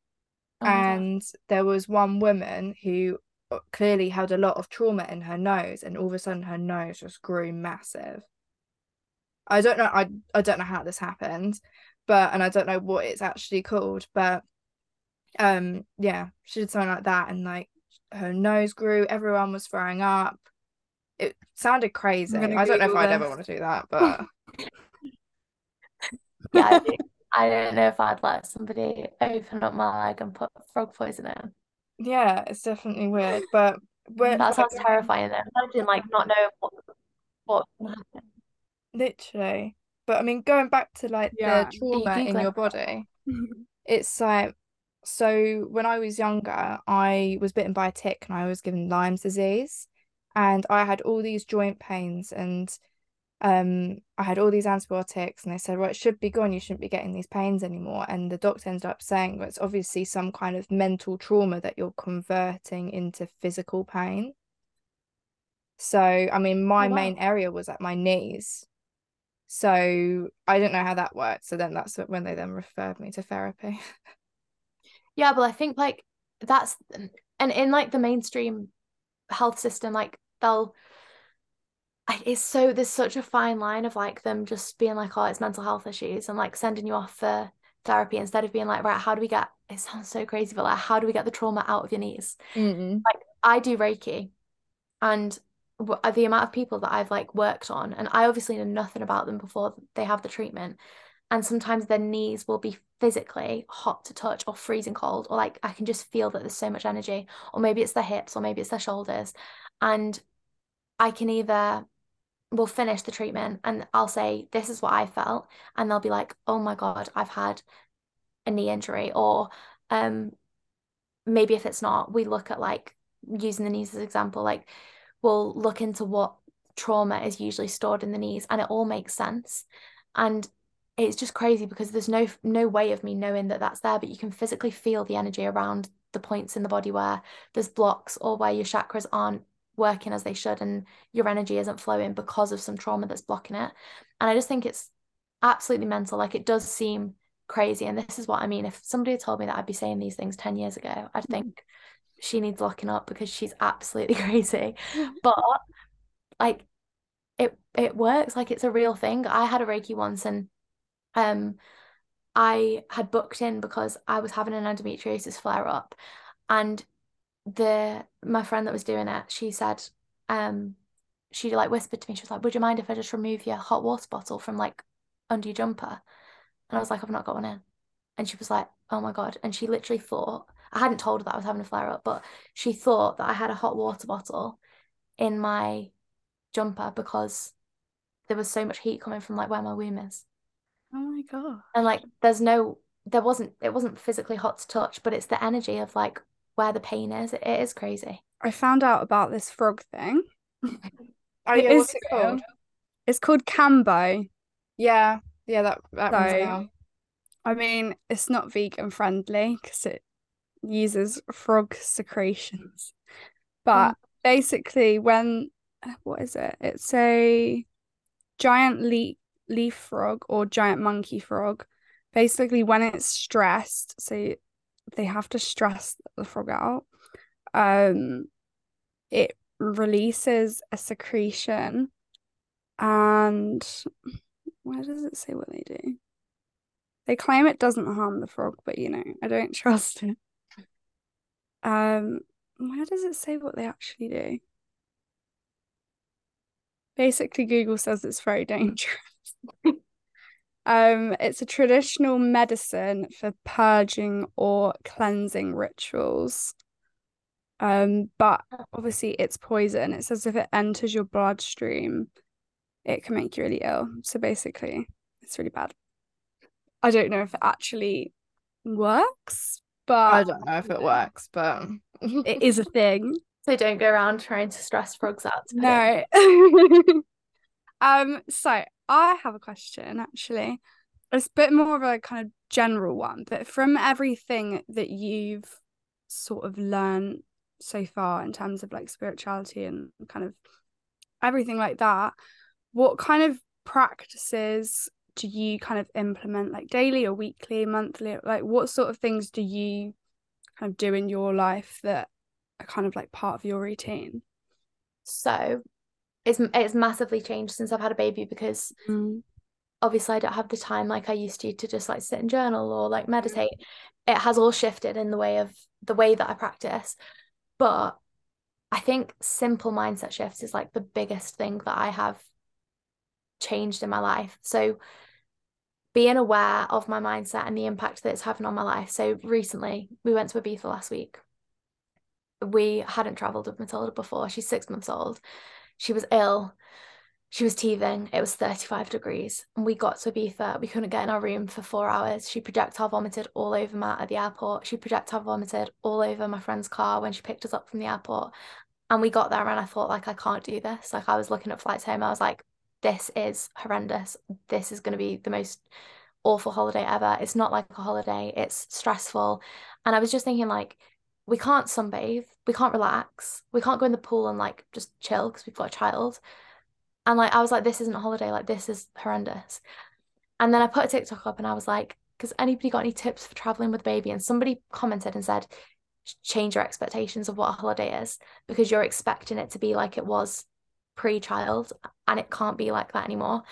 Oh and there was one woman who uh, clearly had a lot of trauma in her nose and all of a sudden her nose just grew massive. I don't know I I don't know how this happened, but and I don't know what it's actually called, but um yeah, she did something like that and like her nose grew, everyone was throwing up. It sounded crazy. I don't know if I'd ever want to do that, but yeah, I, do. I don't know if I'd let somebody open up my leg and put frog poison in. Yeah, it's definitely weird, but when, that sounds terrifying. Then imagine like not knowing what what happened. Literally. But I mean, going back to like yeah. the trauma in your body, it's like so when I was younger, I was bitten by a tick and I was given Lyme's disease. And I had all these joint pains and um I had all these antibiotics and they said, well, it should be gone, you shouldn't be getting these pains anymore. And the doctor ended up saying well, it's obviously some kind of mental trauma that you're converting into physical pain. So I mean my oh, wow. main area was at my knees so I don't know how that worked. So then that's when they then referred me to therapy. yeah, but I think like that's and in like the mainstream health system, like they'll it's so there's such a fine line of like them just being like, oh, it's mental health issues and like sending you off for therapy instead of being like, right, how do we get it sounds so crazy, but like how do we get the trauma out of your knees? Mm-mm. Like I do Reiki and uh, the amount of people that I've like worked on, and I obviously know nothing about them before they have the treatment. And sometimes their knees will be physically hot to touch or freezing cold, or like I can just feel that there's so much energy, or maybe it's their hips, or maybe it's their shoulders. And I can either we'll finish the treatment and I'll say, This is what I felt. And they'll be like, Oh my God, I've had a knee injury. Or um maybe if it's not, we look at like using the knees as example, like we'll look into what trauma is usually stored in the knees and it all makes sense and it's just crazy because there's no no way of me knowing that that's there but you can physically feel the energy around the points in the body where there's blocks or where your chakras aren't working as they should and your energy isn't flowing because of some trauma that's blocking it and i just think it's absolutely mental like it does seem crazy and this is what i mean if somebody had told me that i'd be saying these things 10 years ago i'd mm. think she needs locking up because she's absolutely crazy. but like it it works like it's a real thing. I had a Reiki once and um I had booked in because I was having an endometriosis flare up and the my friend that was doing it, she said um she like whispered to me, she was like, Would you mind if I just remove your hot water bottle from like under your jumper? And I was like, I've not got one in. And she was like, Oh my God. And she literally thought, I hadn't told her that I was having a flare up, but she thought that I had a hot water bottle in my jumper because there was so much heat coming from like where my womb is. Oh my god. And like there's no there wasn't it wasn't physically hot to touch, but it's the energy of like where the pain is. It, it is crazy. I found out about this frog thing. Oh It yeah, is what's it called? It's called Kambo. Yeah, yeah, that that rings a So- bell. I mean, it's not vegan friendly because it uses frog secretions. But mm. basically, when what is it? It's a giant leaf leaf frog or giant monkey frog. Basically, when it's stressed, so they have to stress the frog out. Um, it releases a secretion, and where does it say what they do? They claim it doesn't harm the frog, but you know, I don't trust it. Um, where does it say what they actually do? Basically, Google says it's very dangerous. um, it's a traditional medicine for purging or cleansing rituals. Um, but obviously it's poison. It says if it enters your bloodstream, it can make you really ill. So basically, it's really bad. I don't know if it actually works, but I don't know if it works, but it is a thing. So don't go around trying to stress frogs out. to put it in. No. um, so I have a question actually. It's a bit more of a kind of general one, but from everything that you've sort of learned so far in terms of like spirituality and kind of everything like that, what kind of practices do you kind of implement like daily or weekly, monthly? Like what sort of things do you kind of do in your life that are kind of like part of your routine? So it's it's massively changed since I've had a baby because mm. obviously I don't have the time like I used to to just like sit and journal or like meditate. It has all shifted in the way of the way that I practice. But I think simple mindset shifts is like the biggest thing that I have changed in my life. So being aware of my mindset and the impact that it's having on my life. So recently we went to Ibiza last week. We hadn't traveled with Matilda before. She's six months old. She was ill. She was teething. It was 35 degrees. And we got to Ibiza. We couldn't get in our room for four hours. She projectile vomited all over Matt at the airport. She projectile vomited all over my friend's car when she picked us up from the airport. And we got there and I thought, like, I can't do this. Like, I was looking at flights home. I was like, this is horrendous. This is going to be the most awful holiday ever. It's not like a holiday, it's stressful. And I was just thinking, like, we can't sunbathe, we can't relax, we can't go in the pool and like just chill because we've got a child. And like, I was like, this isn't a holiday, like, this is horrendous. And then I put a TikTok up and I was like, because anybody got any tips for traveling with a baby? And somebody commented and said, change your expectations of what a holiday is because you're expecting it to be like it was pre-child and it can't be like that anymore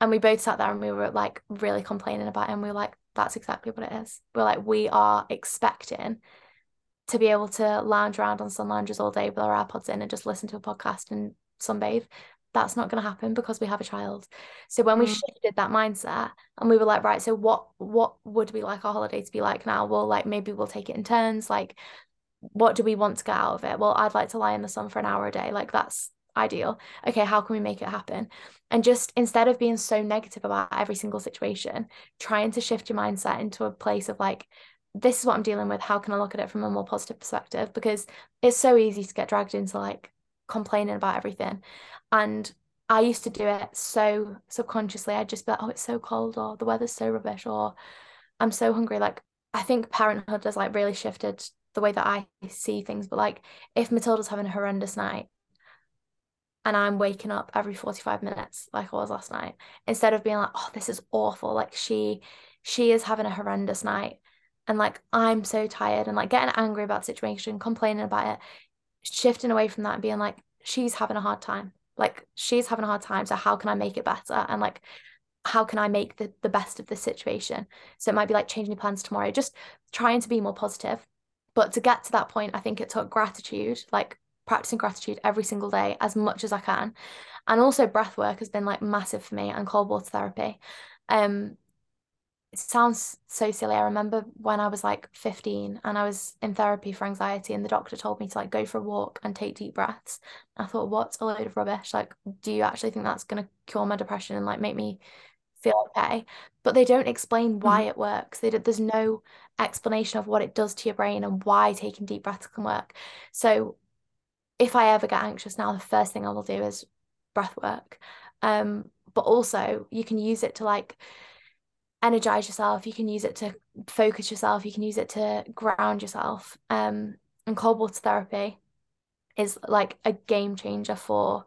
and we both sat there and we were like really complaining about it and we were like that's exactly what it is we're like we are expecting to be able to lounge around on sun lounges all day with our AirPods in and just listen to a podcast and sunbathe that's not going to happen because we have a child. So when we Mm. shifted that mindset and we were like right so what what would we like our holiday to be like now? Well like maybe we'll take it in turns like what do we want to get out of it? Well I'd like to lie in the sun for an hour a day like that's ideal. Okay how can we make it happen? And just instead of being so negative about every single situation trying to shift your mindset into a place of like this is what i'm dealing with how can i look at it from a more positive perspective? Because it's so easy to get dragged into like complaining about everything. And i used to do it so subconsciously. I'd just be like oh it's so cold or the weather's so rubbish or i'm so hungry. Like i think parenthood has like really shifted the way that i see things. But like if matilda's having a horrendous night and I'm waking up every 45 minutes like I was last night instead of being like oh this is awful like she she is having a horrendous night and like I'm so tired and like getting angry about the situation complaining about it shifting away from that and being like she's having a hard time like she's having a hard time so how can I make it better and like how can I make the, the best of this situation so it might be like changing plans tomorrow just trying to be more positive but to get to that point I think it took gratitude like practicing gratitude every single day as much as I can. And also breath work has been like massive for me and cold water therapy. Um it sounds so silly. I remember when I was like 15 and I was in therapy for anxiety and the doctor told me to like go for a walk and take deep breaths. I thought, what's a load of rubbish? Like, do you actually think that's gonna cure my depression and like make me feel okay? But they don't explain why mm-hmm. it works. They there's no explanation of what it does to your brain and why taking deep breaths can work. So if I ever get anxious now, the first thing I will do is breath work. Um, but also you can use it to like energize yourself. You can use it to focus yourself. You can use it to ground yourself. Um and cold water therapy is like a game changer for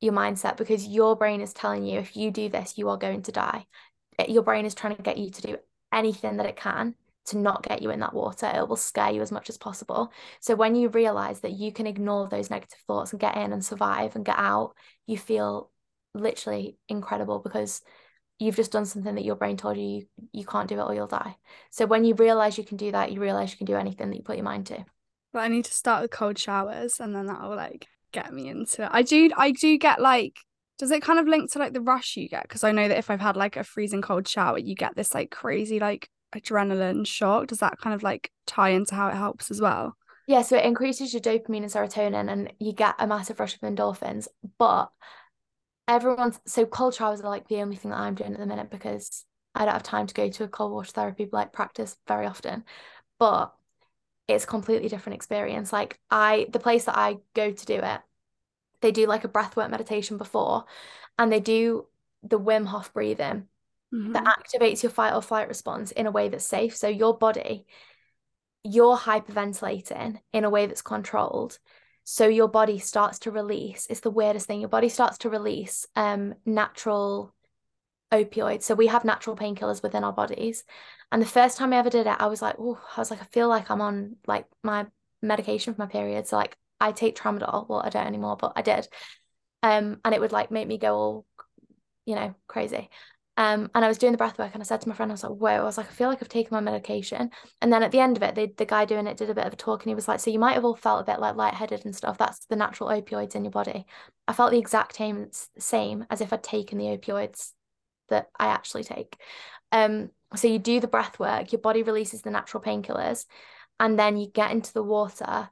your mindset because your brain is telling you if you do this you are going to die. Your brain is trying to get you to do anything that it can to not get you in that water. It will scare you as much as possible. So when you realize that you can ignore those negative thoughts and get in and survive and get out you feel literally incredible because you've just done something that your brain told you, you you can't do it or you'll die. So when you realize you can do that, you realize you can do anything that you put your mind to. But I need to start with cold showers and then that'll like get me into it. I do I do get like does it kind of link to like the rush you get? Because I know that if I've had like a freezing cold shower, you get this like crazy like adrenaline shock. Does that kind of like tie into how it helps as well? Yeah, so it increases your dopamine and serotonin and you get a massive rush of endorphins. But everyone's so cold showers are like the only thing that I'm doing at the minute because I don't have time to go to a cold water therapy like practice very often. But it's completely different experience. Like I the place that I go to do it, they do like a breathwork meditation before and they do the Wim Hof breathing mm-hmm. that activates your fight or flight response in a way that's safe. So your body, you're hyperventilating in a way that's controlled so your body starts to release it's the weirdest thing your body starts to release um natural opioids. So we have natural painkillers within our bodies. And the first time i ever did it i was like oh i was like i feel like i'm on like my medication for my period so like i take tramadol. Well i don't anymore but i did. Um and it would like make me go all you know crazy um, and I was doing the breath work and I said to my friend, I was like, whoa, I was like, I feel like I've taken my medication. And then at the end of it, the, the guy doing it did a bit of a talk and he was like, so you might have all felt a bit like lightheaded and stuff. That's the natural opioids in your body. I felt the exact same, same as if I'd taken the opioids that I actually take. Um, so you do the breath work, your body releases the natural painkillers, and then you get into the water.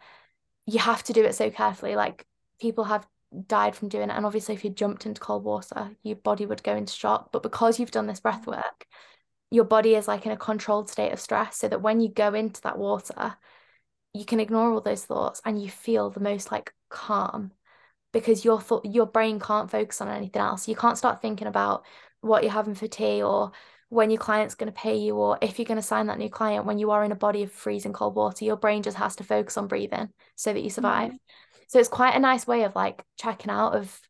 You have to do it so carefully. Like people have died from doing it. And obviously, if you jumped into cold water, your body would go into shock. But because you've done this breath work, your body is like in a controlled state of stress so that when you go into that water, you can ignore all those thoughts and you feel the most like calm because your thought your brain can't focus on anything else. You can't start thinking about what you're having for tea or when your client's going to pay you or if you're going to sign that new client when you are in a body of freezing cold water your brain just has to focus on breathing so that you survive mm-hmm. So it's quite a nice way of like checking out of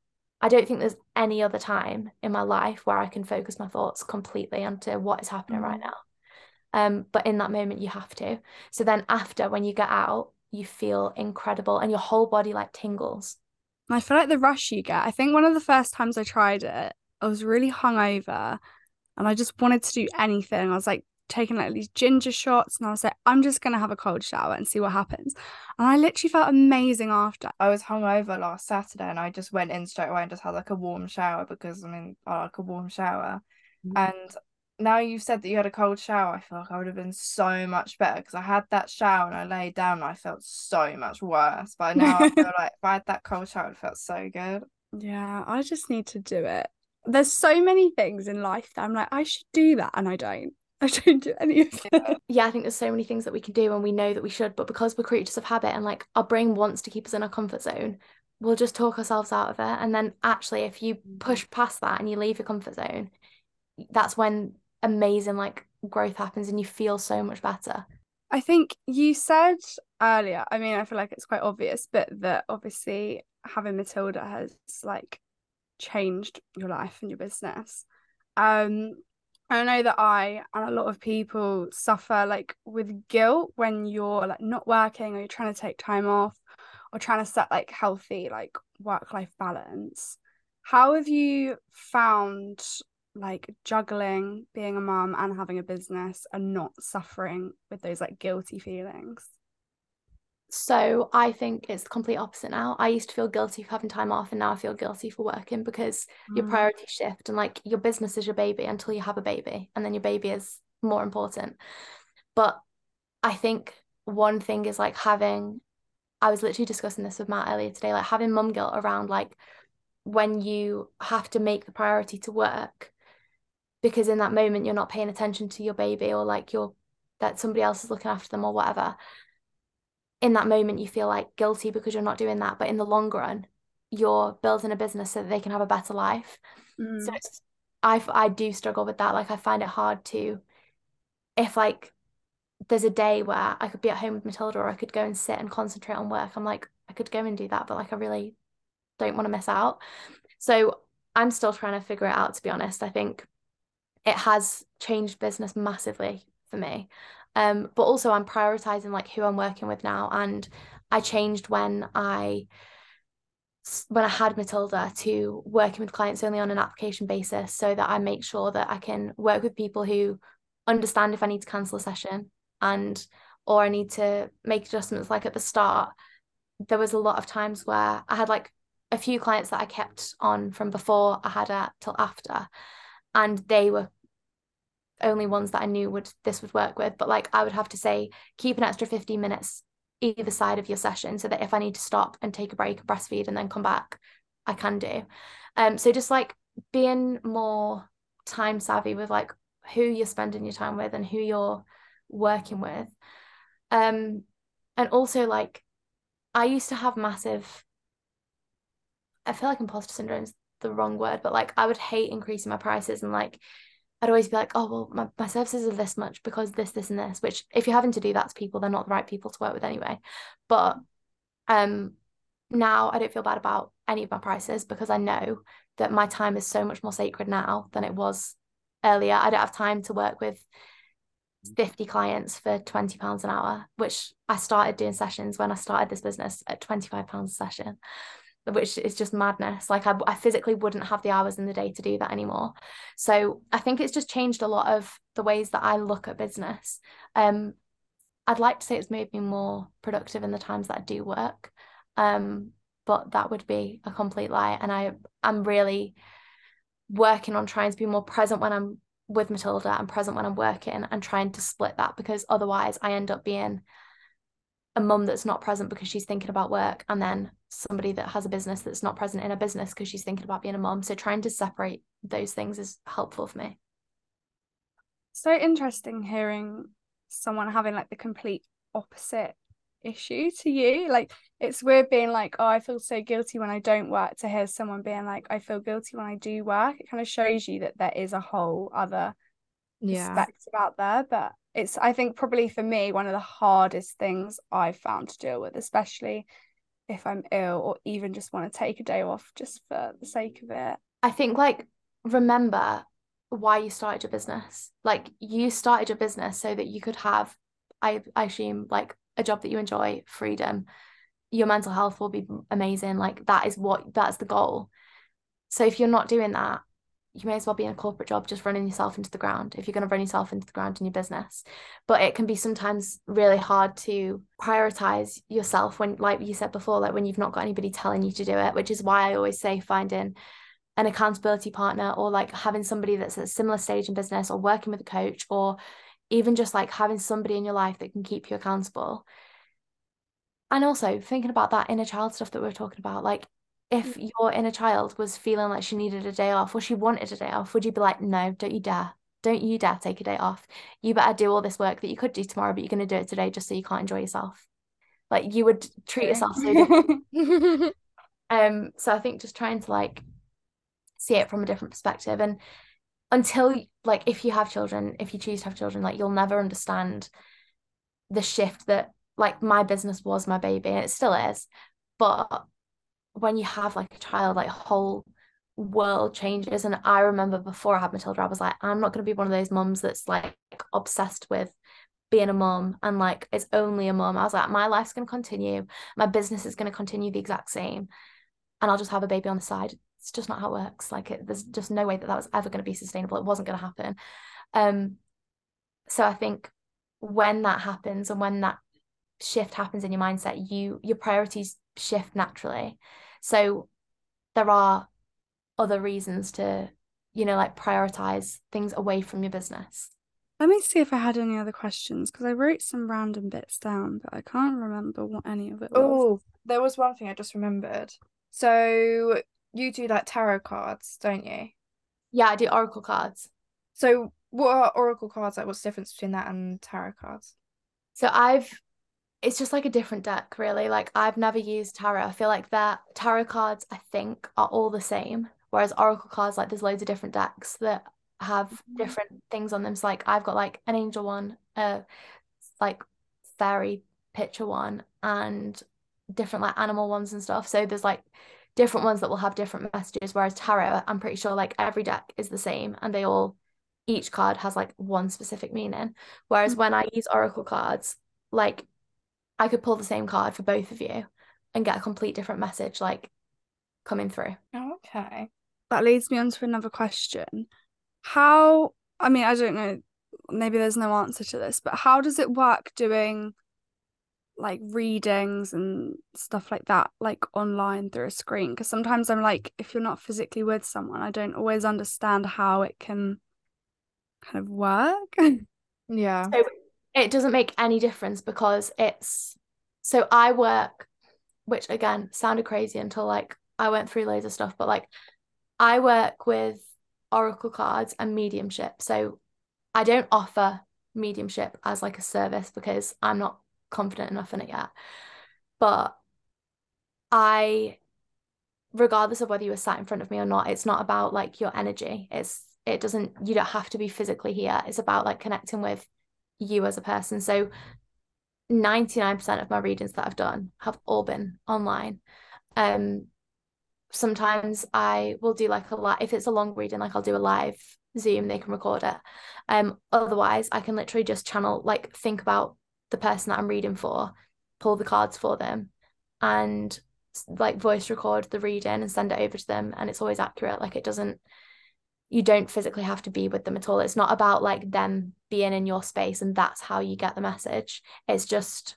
I don't think there's any other time in my life where I can focus my thoughts completely onto what is happening mm-hmm. right now. Um, but in that moment you have to. So then after when you get out, you feel incredible and your whole body like tingles. I feel like the rush you get. I think one of the first times I tried it, I was really hungover and I just wanted to do anything. I was like, taking like these ginger shots and I was like, I'm just gonna have a cold shower and see what happens. And I literally felt amazing after. I was hungover last Saturday and I just went in straight away and just had like a warm shower because I mean I like a warm shower. Mm-hmm. And now you've said that you had a cold shower, I feel like I would have been so much better because I had that shower and I laid down and I felt so much worse. But now I feel like if I had that cold shower, it felt so good. Yeah, I just need to do it. There's so many things in life that I'm like, I should do that and I don't. I don't do any of that. Yeah, I think there's so many things that we can do and we know that we should, but because we're creatures of habit and like our brain wants to keep us in our comfort zone, we'll just talk ourselves out of it. And then actually, if you push past that and you leave your comfort zone, that's when amazing like growth happens and you feel so much better. I think you said earlier, I mean, I feel like it's quite obvious, but that obviously having Matilda has like changed your life and your business. Um, I know that I and a lot of people suffer like with guilt when you're like not working or you're trying to take time off or trying to set like healthy like work life balance. How have you found like juggling being a mom and having a business and not suffering with those like guilty feelings? So I think it's the complete opposite now. I used to feel guilty for having time off, and now I feel guilty for working because mm. your priorities shift, and like your business is your baby until you have a baby, and then your baby is more important. But I think one thing is like having. I was literally discussing this with Matt earlier today, like having mum guilt around like when you have to make the priority to work because in that moment you're not paying attention to your baby or like you're that somebody else is looking after them or whatever in that moment you feel like guilty because you're not doing that but in the long run you're building a business so that they can have a better life mm. so I, I do struggle with that like i find it hard to if like there's a day where i could be at home with matilda or i could go and sit and concentrate on work i'm like i could go and do that but like i really don't want to miss out. So I'm still trying to figure it out, to be honest. I think it has changed business massively for me. Um, but also I'm prioritizing like who I'm working with now. And I changed when I when I had Matilda to working with clients only on an application basis so that I make sure that I can work with people who understand if I need to cancel a session and or I need to make adjustments like at the start there was a lot of times where I had like a few clients that I kept on from before I had her till after, and they were only ones that I knew would this would work with. But like I would have to say, keep an extra 15 minutes either side of your session so that if I need to stop and take a break, breastfeed, and then come back, I can do. Um, so just like being more time savvy with like who you're spending your time with and who you're working with. Um, and also like I used to have massive I feel like imposter syndrome is the wrong word, but like I would hate increasing my prices and like I'd always be like, oh well, my, my services are this much because this, this, and this, which if you're having to do that to people, they're not the right people to work with anyway. But um now I don't feel bad about any of my prices because I know that my time is so much more sacred now than it was earlier. I don't have time to work with 50 clients for 20 pounds an hour, which I started doing sessions when I started this business at 25 pounds a session which is just madness. Like I, I physically wouldn't have the hours in the day to do that anymore. So I think it's just changed a lot of the ways that I look at business. Um, I'd like to say it's made me more productive in the times that I do work. Um, but that would be a complete lie. And I, I'm really working on trying to be more present when I'm with Matilda and present when I'm working and trying to split that because otherwise I end up being a mum that's not present because she's thinking about work and then somebody that has a business that's not present in a business because she's thinking about being a mom so trying to separate those things is helpful for me. So interesting hearing someone having like the complete opposite issue to you. Like it's weird being like oh i feel so guilty when i don't work to hear someone being like i feel guilty when i do work. It kind of shows you that there is a whole other yeah. perspective out there but it's I think probably for me one of the hardest things I've found to deal with, especially if I'm ill or even just want to take a day off just for the sake of it. I think like remember why you started your business. Like you started your business so that you could have I I assume like a job that you enjoy, freedom. Your mental health will be amazing. Like that is what that's the goal. So if you're not doing that, you may as well be in a corporate job just running yourself into the ground if you're going to run yourself into the ground in your business. But it can be sometimes really hard to prioritize yourself when like you said before like when you've not got anybody telling you to do it which is why i always say finding an accountability partner or like having somebody that's at a similar stage in business or working with a coach or even just like having somebody in your life that can keep you accountable. And also thinking about that inner child stuff that we we're talking about like if mm. your inner child was feeling like she needed a day off or she wanted a day off, would you be like, no, don't you dare? Don't you dare take a day off. You better do all this work that you could do tomorrow, but you're going to do it today just so you can't enjoy yourself. Like you would treat yourself so um so I think just trying to like see it from a different perspective and until like if you have children, if you choose to have children, like you'll never understand the shift that like my business was my baby and it still is. But when you have like a child, like whole world changes. And I remember before I had Matilda, I was like, I'm not going to be one of those mums that's like obsessed with being a mom and like it's only a mom. I was like, my life's going to continue. My business is going to continue the exact same. And I'll just have a baby on the side. It's just not how it works. Like, it, there's just no way that that was ever going to be sustainable. It wasn't going to happen. Um, so I think when that happens and when that shift happens in your mindset, you your priorities shift naturally. So there are other reasons to, you know, like prioritize things away from your business. Let me see if I had any other questions because I wrote some random bits down, but I can't remember what any of it was. Oh, there was one thing I just remembered. So you do like tarot cards, don't you? Yeah, I do oracle cards. So what are oracle cards like? What's the difference between that and tarot cards? So I've it's just like a different deck, really. Like I've never used tarot. I feel like that tarot cards, I think, are all the same. Whereas oracle cards, like there's loads of different decks that have Mhm. different things on them. So like I've got like an angel one, uh like fairy picture one, and different like animal ones and stuff. So there's like different ones that will have different messages. Whereas tarot, I'm pretty sure like every deck is the same and they all each card has like one specific meaning. Whereas when I use oracle cards, like I could pull the same card for both of you and get a complete different message like coming through. Okay. That leads me on to another question. How, I mean, I don't know, maybe there's no answer to this, but how does it work doing like readings and stuff like that, like online through a screen? Because sometimes I'm like, if you're not physically with someone, I don't always understand how it can kind of work. Yeah. So it doesn't make any difference because it's so I work, which again sounded crazy until like I went through loads of stuff, but like I work with oracle cards and mediumship. So I don't offer mediumship as like a service because I'm not confident enough in it yet. But I, regardless of whether you were sat in front of me or not, it's not about like your energy. It's it doesn't you don't have to be physically here. It's about like connecting with you as a person. So 99% of my readings that I've done have all been online. Um sometimes I will do like a live if it's a long reading, like I'll do a live Zoom, they can record it. Um otherwise I can literally just channel like think about the person that I'm reading for, pull the cards for them and like voice record the reading and send it over to them and it's always accurate. Like it doesn't you don't physically have to be with them at all. It's not about like them being in your space and that's how you get the message. It's just,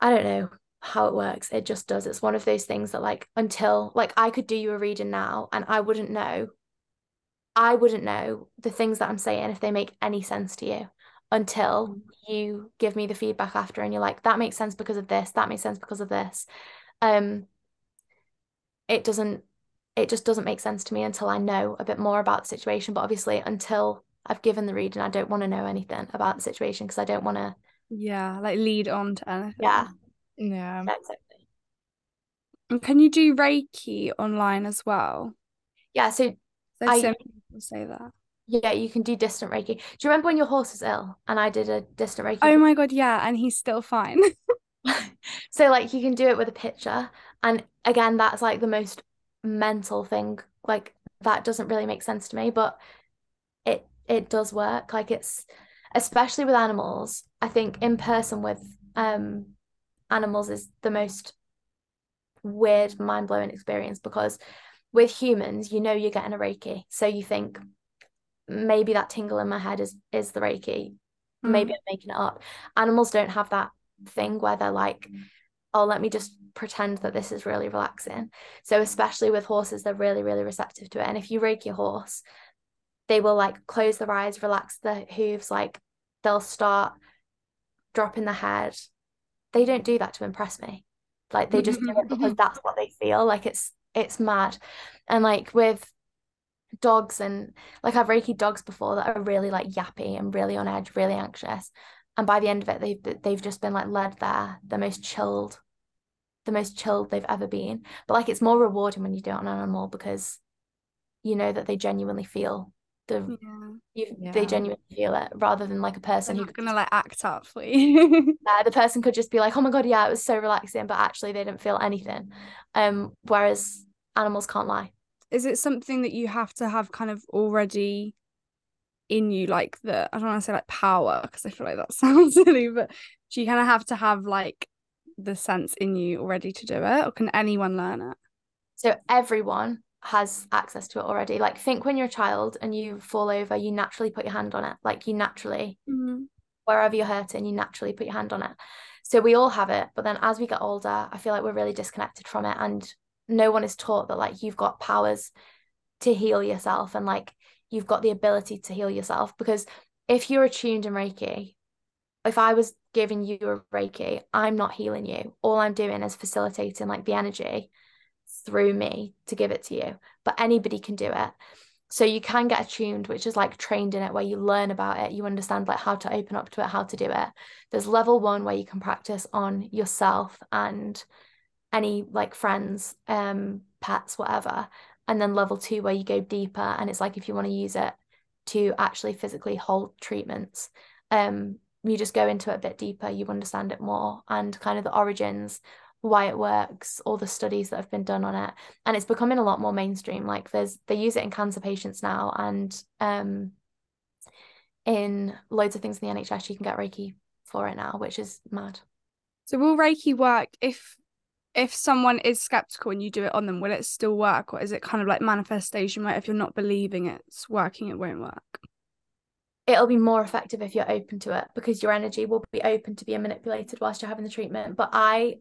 I don't know how it works. It just does. It's one of those things that, like, until like I could do you a reading now and I wouldn't know, I wouldn't know the things that I'm saying if they make any sense to you until you give me the feedback after and you're like, that makes sense because of this, that makes sense because of this. Um, it doesn't it just doesn't make sense to me until I know a bit more about the situation. But obviously, until I've given the reading, I don't want to know anything about the situation because I don't want to. yeah, like lead on to anything. Yeah, Yeah. yeah, exactly. And can you do Reiki online as well? Yeah, so There's I- so many people say that. yeah, you can do distant Reiki. Do you remember when your horse was ill and I did a distant Reiki? Oh my god, yeah, and he's still fine. so like you can do it with a picture, and again, that's like the most mental thing. Like that doesn't really make sense to me, but it it does work. Like it's especially with animals. I think in person with um animals is the most weird, mind blowing experience because with humans, you know you're getting a Reiki, so you think maybe that tingle in my head is is the Reiki. Maybe I'm making it up. Animals don't have that thing where they're like, oh, let me just pretend that this is really relaxing. So, especially with horses, they're really, really receptive to it. And if you Reiki your horse, they will like close their eyes, relax their hooves, like they'll start dropping the head. They don't do that to impress me. Like they just do it because mm-hmm. that's what they feel. Like it's it's mad. And like with dogs and like I've reiki dogs before that are really like yappy and really on edge, really anxious. And by the end of it, they've they've just been like led there, the most chilled, the most chilled they've ever been. But like it's more rewarding when you do it on an animal because you know that they genuinely feel the Yeah. you Yeah. they genuinely feel it rather than like a person who's gonna like act up for you. uh, the person could just be like, oh my God, yeah, it was so relaxing, but actually they didn't feel anything. Um, whereas animals can't lie. Is it something that you have to have kind of already in you, like the I don't want to say like power because I feel like that sounds silly, but do you kind of have to have like the sense in you already to do it, or can anyone learn it? So everyone has access to it already. Like think when you're a child and you fall over, you naturally put your hand on it. Like you naturally mm-hmm. wherever you're hurting, you naturally put your hand on it. So we all have it, but then as we get older, I feel like we're really disconnected from it, and no one is taught that like you've got powers to heal yourself and like you've got the ability to heal yourself because if you're attuned in Reiki, if I was giving you a Reiki, I'm not healing you. All I'm doing is facilitating like the energy through me to give it to you. But anybody can do it. So you can get attuned, which is like trained in it, where you learn about it, you understand like how to open up to it, how to do it. There's level one where you can practice on yourself and any like friends, um, pets, whatever. And then level two where you go deeper and it's like if you want to use it to actually physically hold treatments. Um, you just go into it a bit deeper, you understand it more and kind of the origins, why it works, all the studies that have been done on it. And it's becoming a lot more mainstream. Like there's they use it in cancer patients now and um in loads of things in the NHS you can get Reiki for it now, which is mad. So will Reiki work if if someone is skeptical and you do it on them, will it still work? Or is it kind of like manifestation where if you're not believing it's working, it won't work? It'll be more effective if you're open to it because your energy will be open to being manipulated whilst you're having the treatment. But I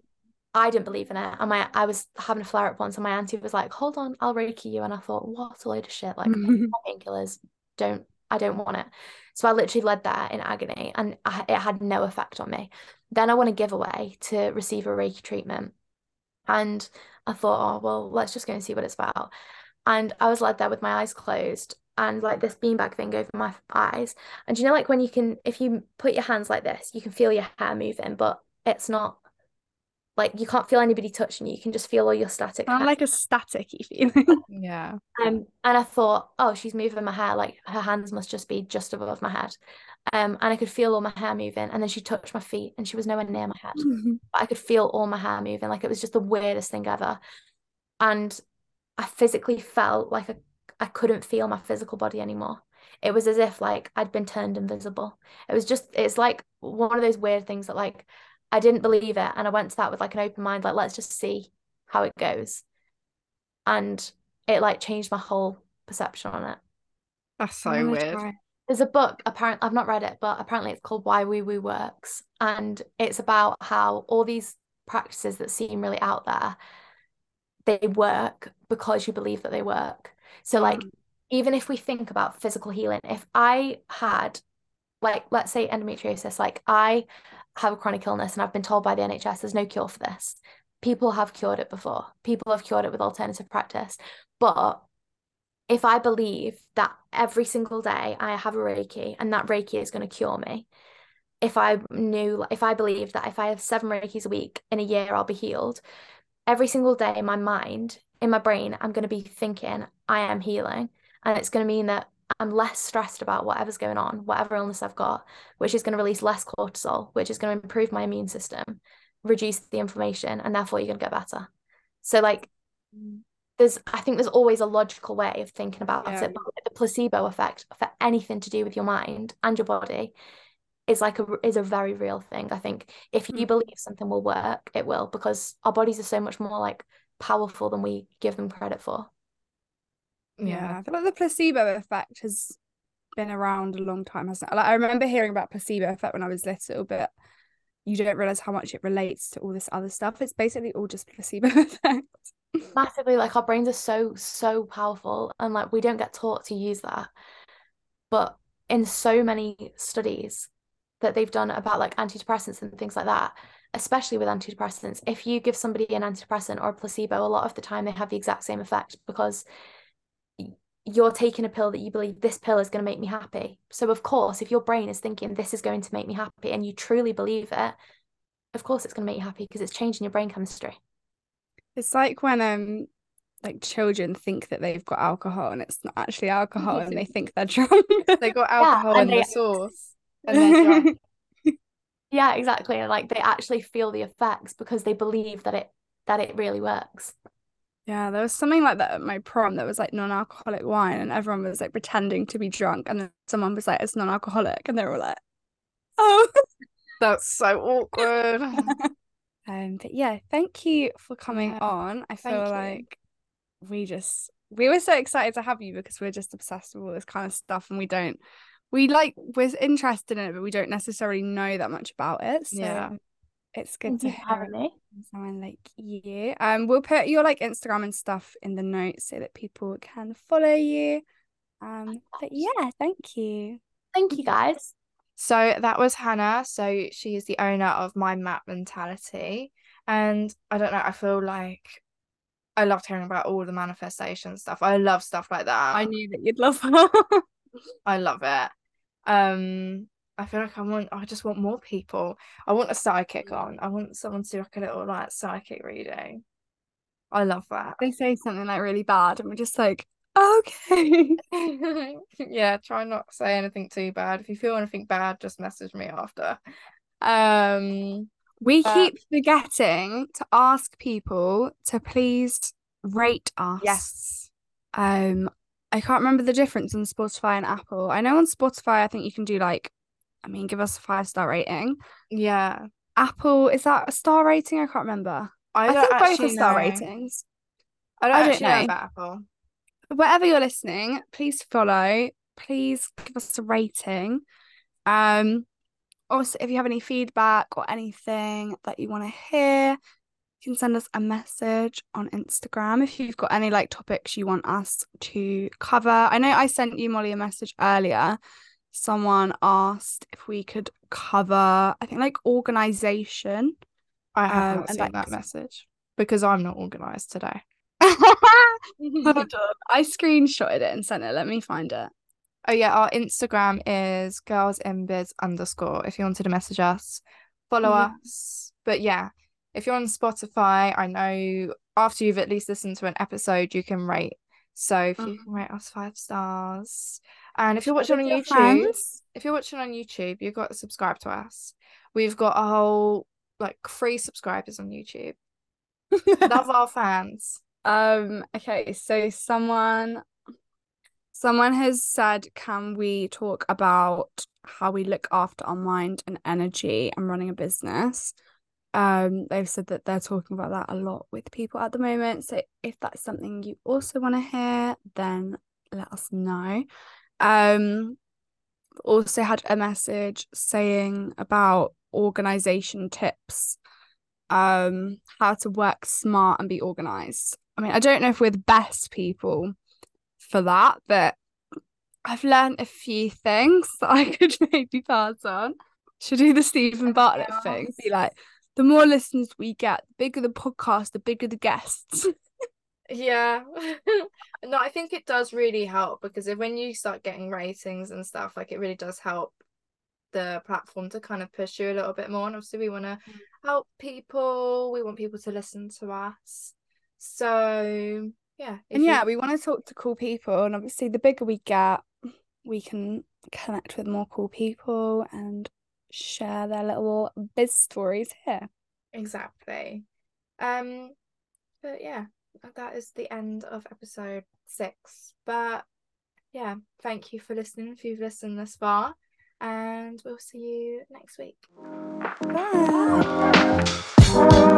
I didn't believe in it. And my I was having a flare up once and my auntie was like, Hold on, I'll reiki you. And I thought, what a load of shit. Like painkillers, don't I don't want it. So I literally led that in agony and I, it had no effect on me. Then I won a giveaway to receive a Reiki treatment. And I thought, oh, well, let's just go and see what it's about. And I was led there with my eyes closed and like this beanbag thing over my eyes. And you know, like when you can, if you put your hands like this, you can feel your hair moving, but it's not like you can't feel anybody touching you. You can just feel all your static. Kind like a staticky feeling. yeah. Um, and I thought, oh, she's moving my hair. Like her hands must just be just above my head. Um, and I could feel all my hair moving. And then she touched my feet, and she was nowhere near my head. Mm-hmm. But I could feel all my hair moving. Like it was just the weirdest thing ever. And I physically felt like I couldn't feel my physical body anymore. It was as if like I'd been turned invisible. It was just it's like one of those weird things that like I didn't believe it and I went to that with like an open mind like let's just see how it goes. And it like changed my whole perception on it. That's so weird. Try. There's a book, apparently I've not read it, but apparently it's called Why Woo Woo Works. And it's about how all these practices that seem really out there, they work because you believe that they work. So, like, mm. even if we think about physical healing, if I had, like, let's say endometriosis, like, I have a chronic illness and I've been told by the NHS there's no cure for this. People have cured it before, people have cured it with alternative practice. But if I believe that every single day I have a Reiki and that Reiki is going to cure me, if I knew, if I believe that if I have seven Reikis a week in a year, I'll be healed, every single day in my mind in my brain, I'm going to be thinking, I am healing. And it's going to mean that I'm less stressed about whatever's going on, whatever illness I've got, which is going to release less cortisol, which is going to improve my immune system, reduce the inflammation, and therefore you're going to get better. So, like, mm. there's, I think there's always a logical way of thinking about yeah. it. But the placebo effect for anything to do with your mind and your body is like a is a very real thing. I think if you mm. believe something will work, it will because our bodies are so much more like powerful than we give them credit for. Yeah, I feel like the placebo effect has been around a long time, hasn't it? Like I remember hearing about placebo effect when I was little, but you don't realize how much it relates to all this other stuff. It's basically all just placebo effect. Massively, like our brains are so so powerful, and like we don't get taught to use that. But in so many studies that they've done about like antidepressants and things like that, especially with antidepressants, if you give somebody an antidepressant or a placebo, a lot of the time they have the exact same effect because you're taking a pill that you believe this pill is going to make me happy. So, of course, if your brain is thinking this is going to make me happy and you truly believe it, of course it's going to make you happy because it's changing your brain chemistry. It's like when um like children think that they've got alcohol and it's not actually alcohol and they think they're drunk. they got alcohol yeah, in the sauce and yeah exactly like they actually feel the effects because they believe that it that it really works. Yeah there was something like that at my prom that was like non-alcoholic wine and everyone was like pretending to be drunk and then someone was like it's non-alcoholic and they were like oh. That's so awkward. Um but yeah thank you for coming yeah, on. I feel like we just we were so excited to have you because we're just obsessed with all this kind of stuff and we don't we like we're interested in it, but we don't necessarily know that much about it. So Yeah. it's good to hear me. someone like you. Um, we'll put your like Instagram and stuff in the notes so that people can follow you. Um, but yeah, thank you. Thank you guys. So that was Hannah. So she is the owner of Mind Map Mentality. And I don't know, I feel like I loved hearing about all the manifestation stuff. I love stuff like that. I knew that you'd love her. I love it. Um, I feel like I want I just want more people. I want a psychic on. I want someone to do like a little like psychic reading. I love that. they say something like really bad, and we're just like, okay. yeah, try not to say anything too bad. If you feel anything bad, just message me after. Um, We But- keep forgetting to ask people to please rate us. yes. Um, I can't remember the difference on Spotify and Apple. I know on Spotify, I think you can do like, I mean, give us a five star rating. Yeah. Apple, is that a star rating? I can't remember. I, I, think both are star know. ratings. I don't, I don't know. know. about Apple. Wherever you're listening, please follow. Please give us a rating. Um, also, if you have any feedback or anything that you want to hear, can send us a message on Instagram if you've got any like topics you want us to cover. I know I sent you Molly a message earlier. Someone asked if we could cover, I think like organization. I have Um, seen that message because I'm not organized today. I screenshotted it and sent it. Let me find it. Oh yeah, our Instagram is girls in biz underscore. If you wanted to message us, follow Yeah. us. But yeah, if you're on Spotify, I know after you've at least listened to an episode, you can rate. So if you can rate us five stars, and if you're watching on YouTube, friends. if you're watching on YouTube, you've got to subscribe to us. We've got a whole like free subscribers on YouTube. Love our fans. Um, okay, so someone someone has said, can we talk about how we look after our mind and energy and running a business? Um, they've said that they're talking about that a lot with people at the moment. So if that's something you also want to hear, then let us know. Um, also had a message saying about organization tips um how to work smart and be organized i mean i don't know if we're the best people for that but i've learned a few things that i could maybe pass on should do the steven bartlett thing be like the more listeners we get the bigger the podcast the bigger the guests Yeah. No, I think it does really help because if, when you start getting ratings and stuff, like it really does help the platform to kind of push you a little bit more. And obviously, we want to mm. help people. We want people to listen to us. So yeah. and you- yeah we want to talk to cool people and obviously the bigger we get we can connect with more cool people and share their little biz stories here. Exactly. Um, but yeah, that is the end of episode six. But yeah, thank you for listening if you've listened this far, and we'll see you next week. Bye. Bye.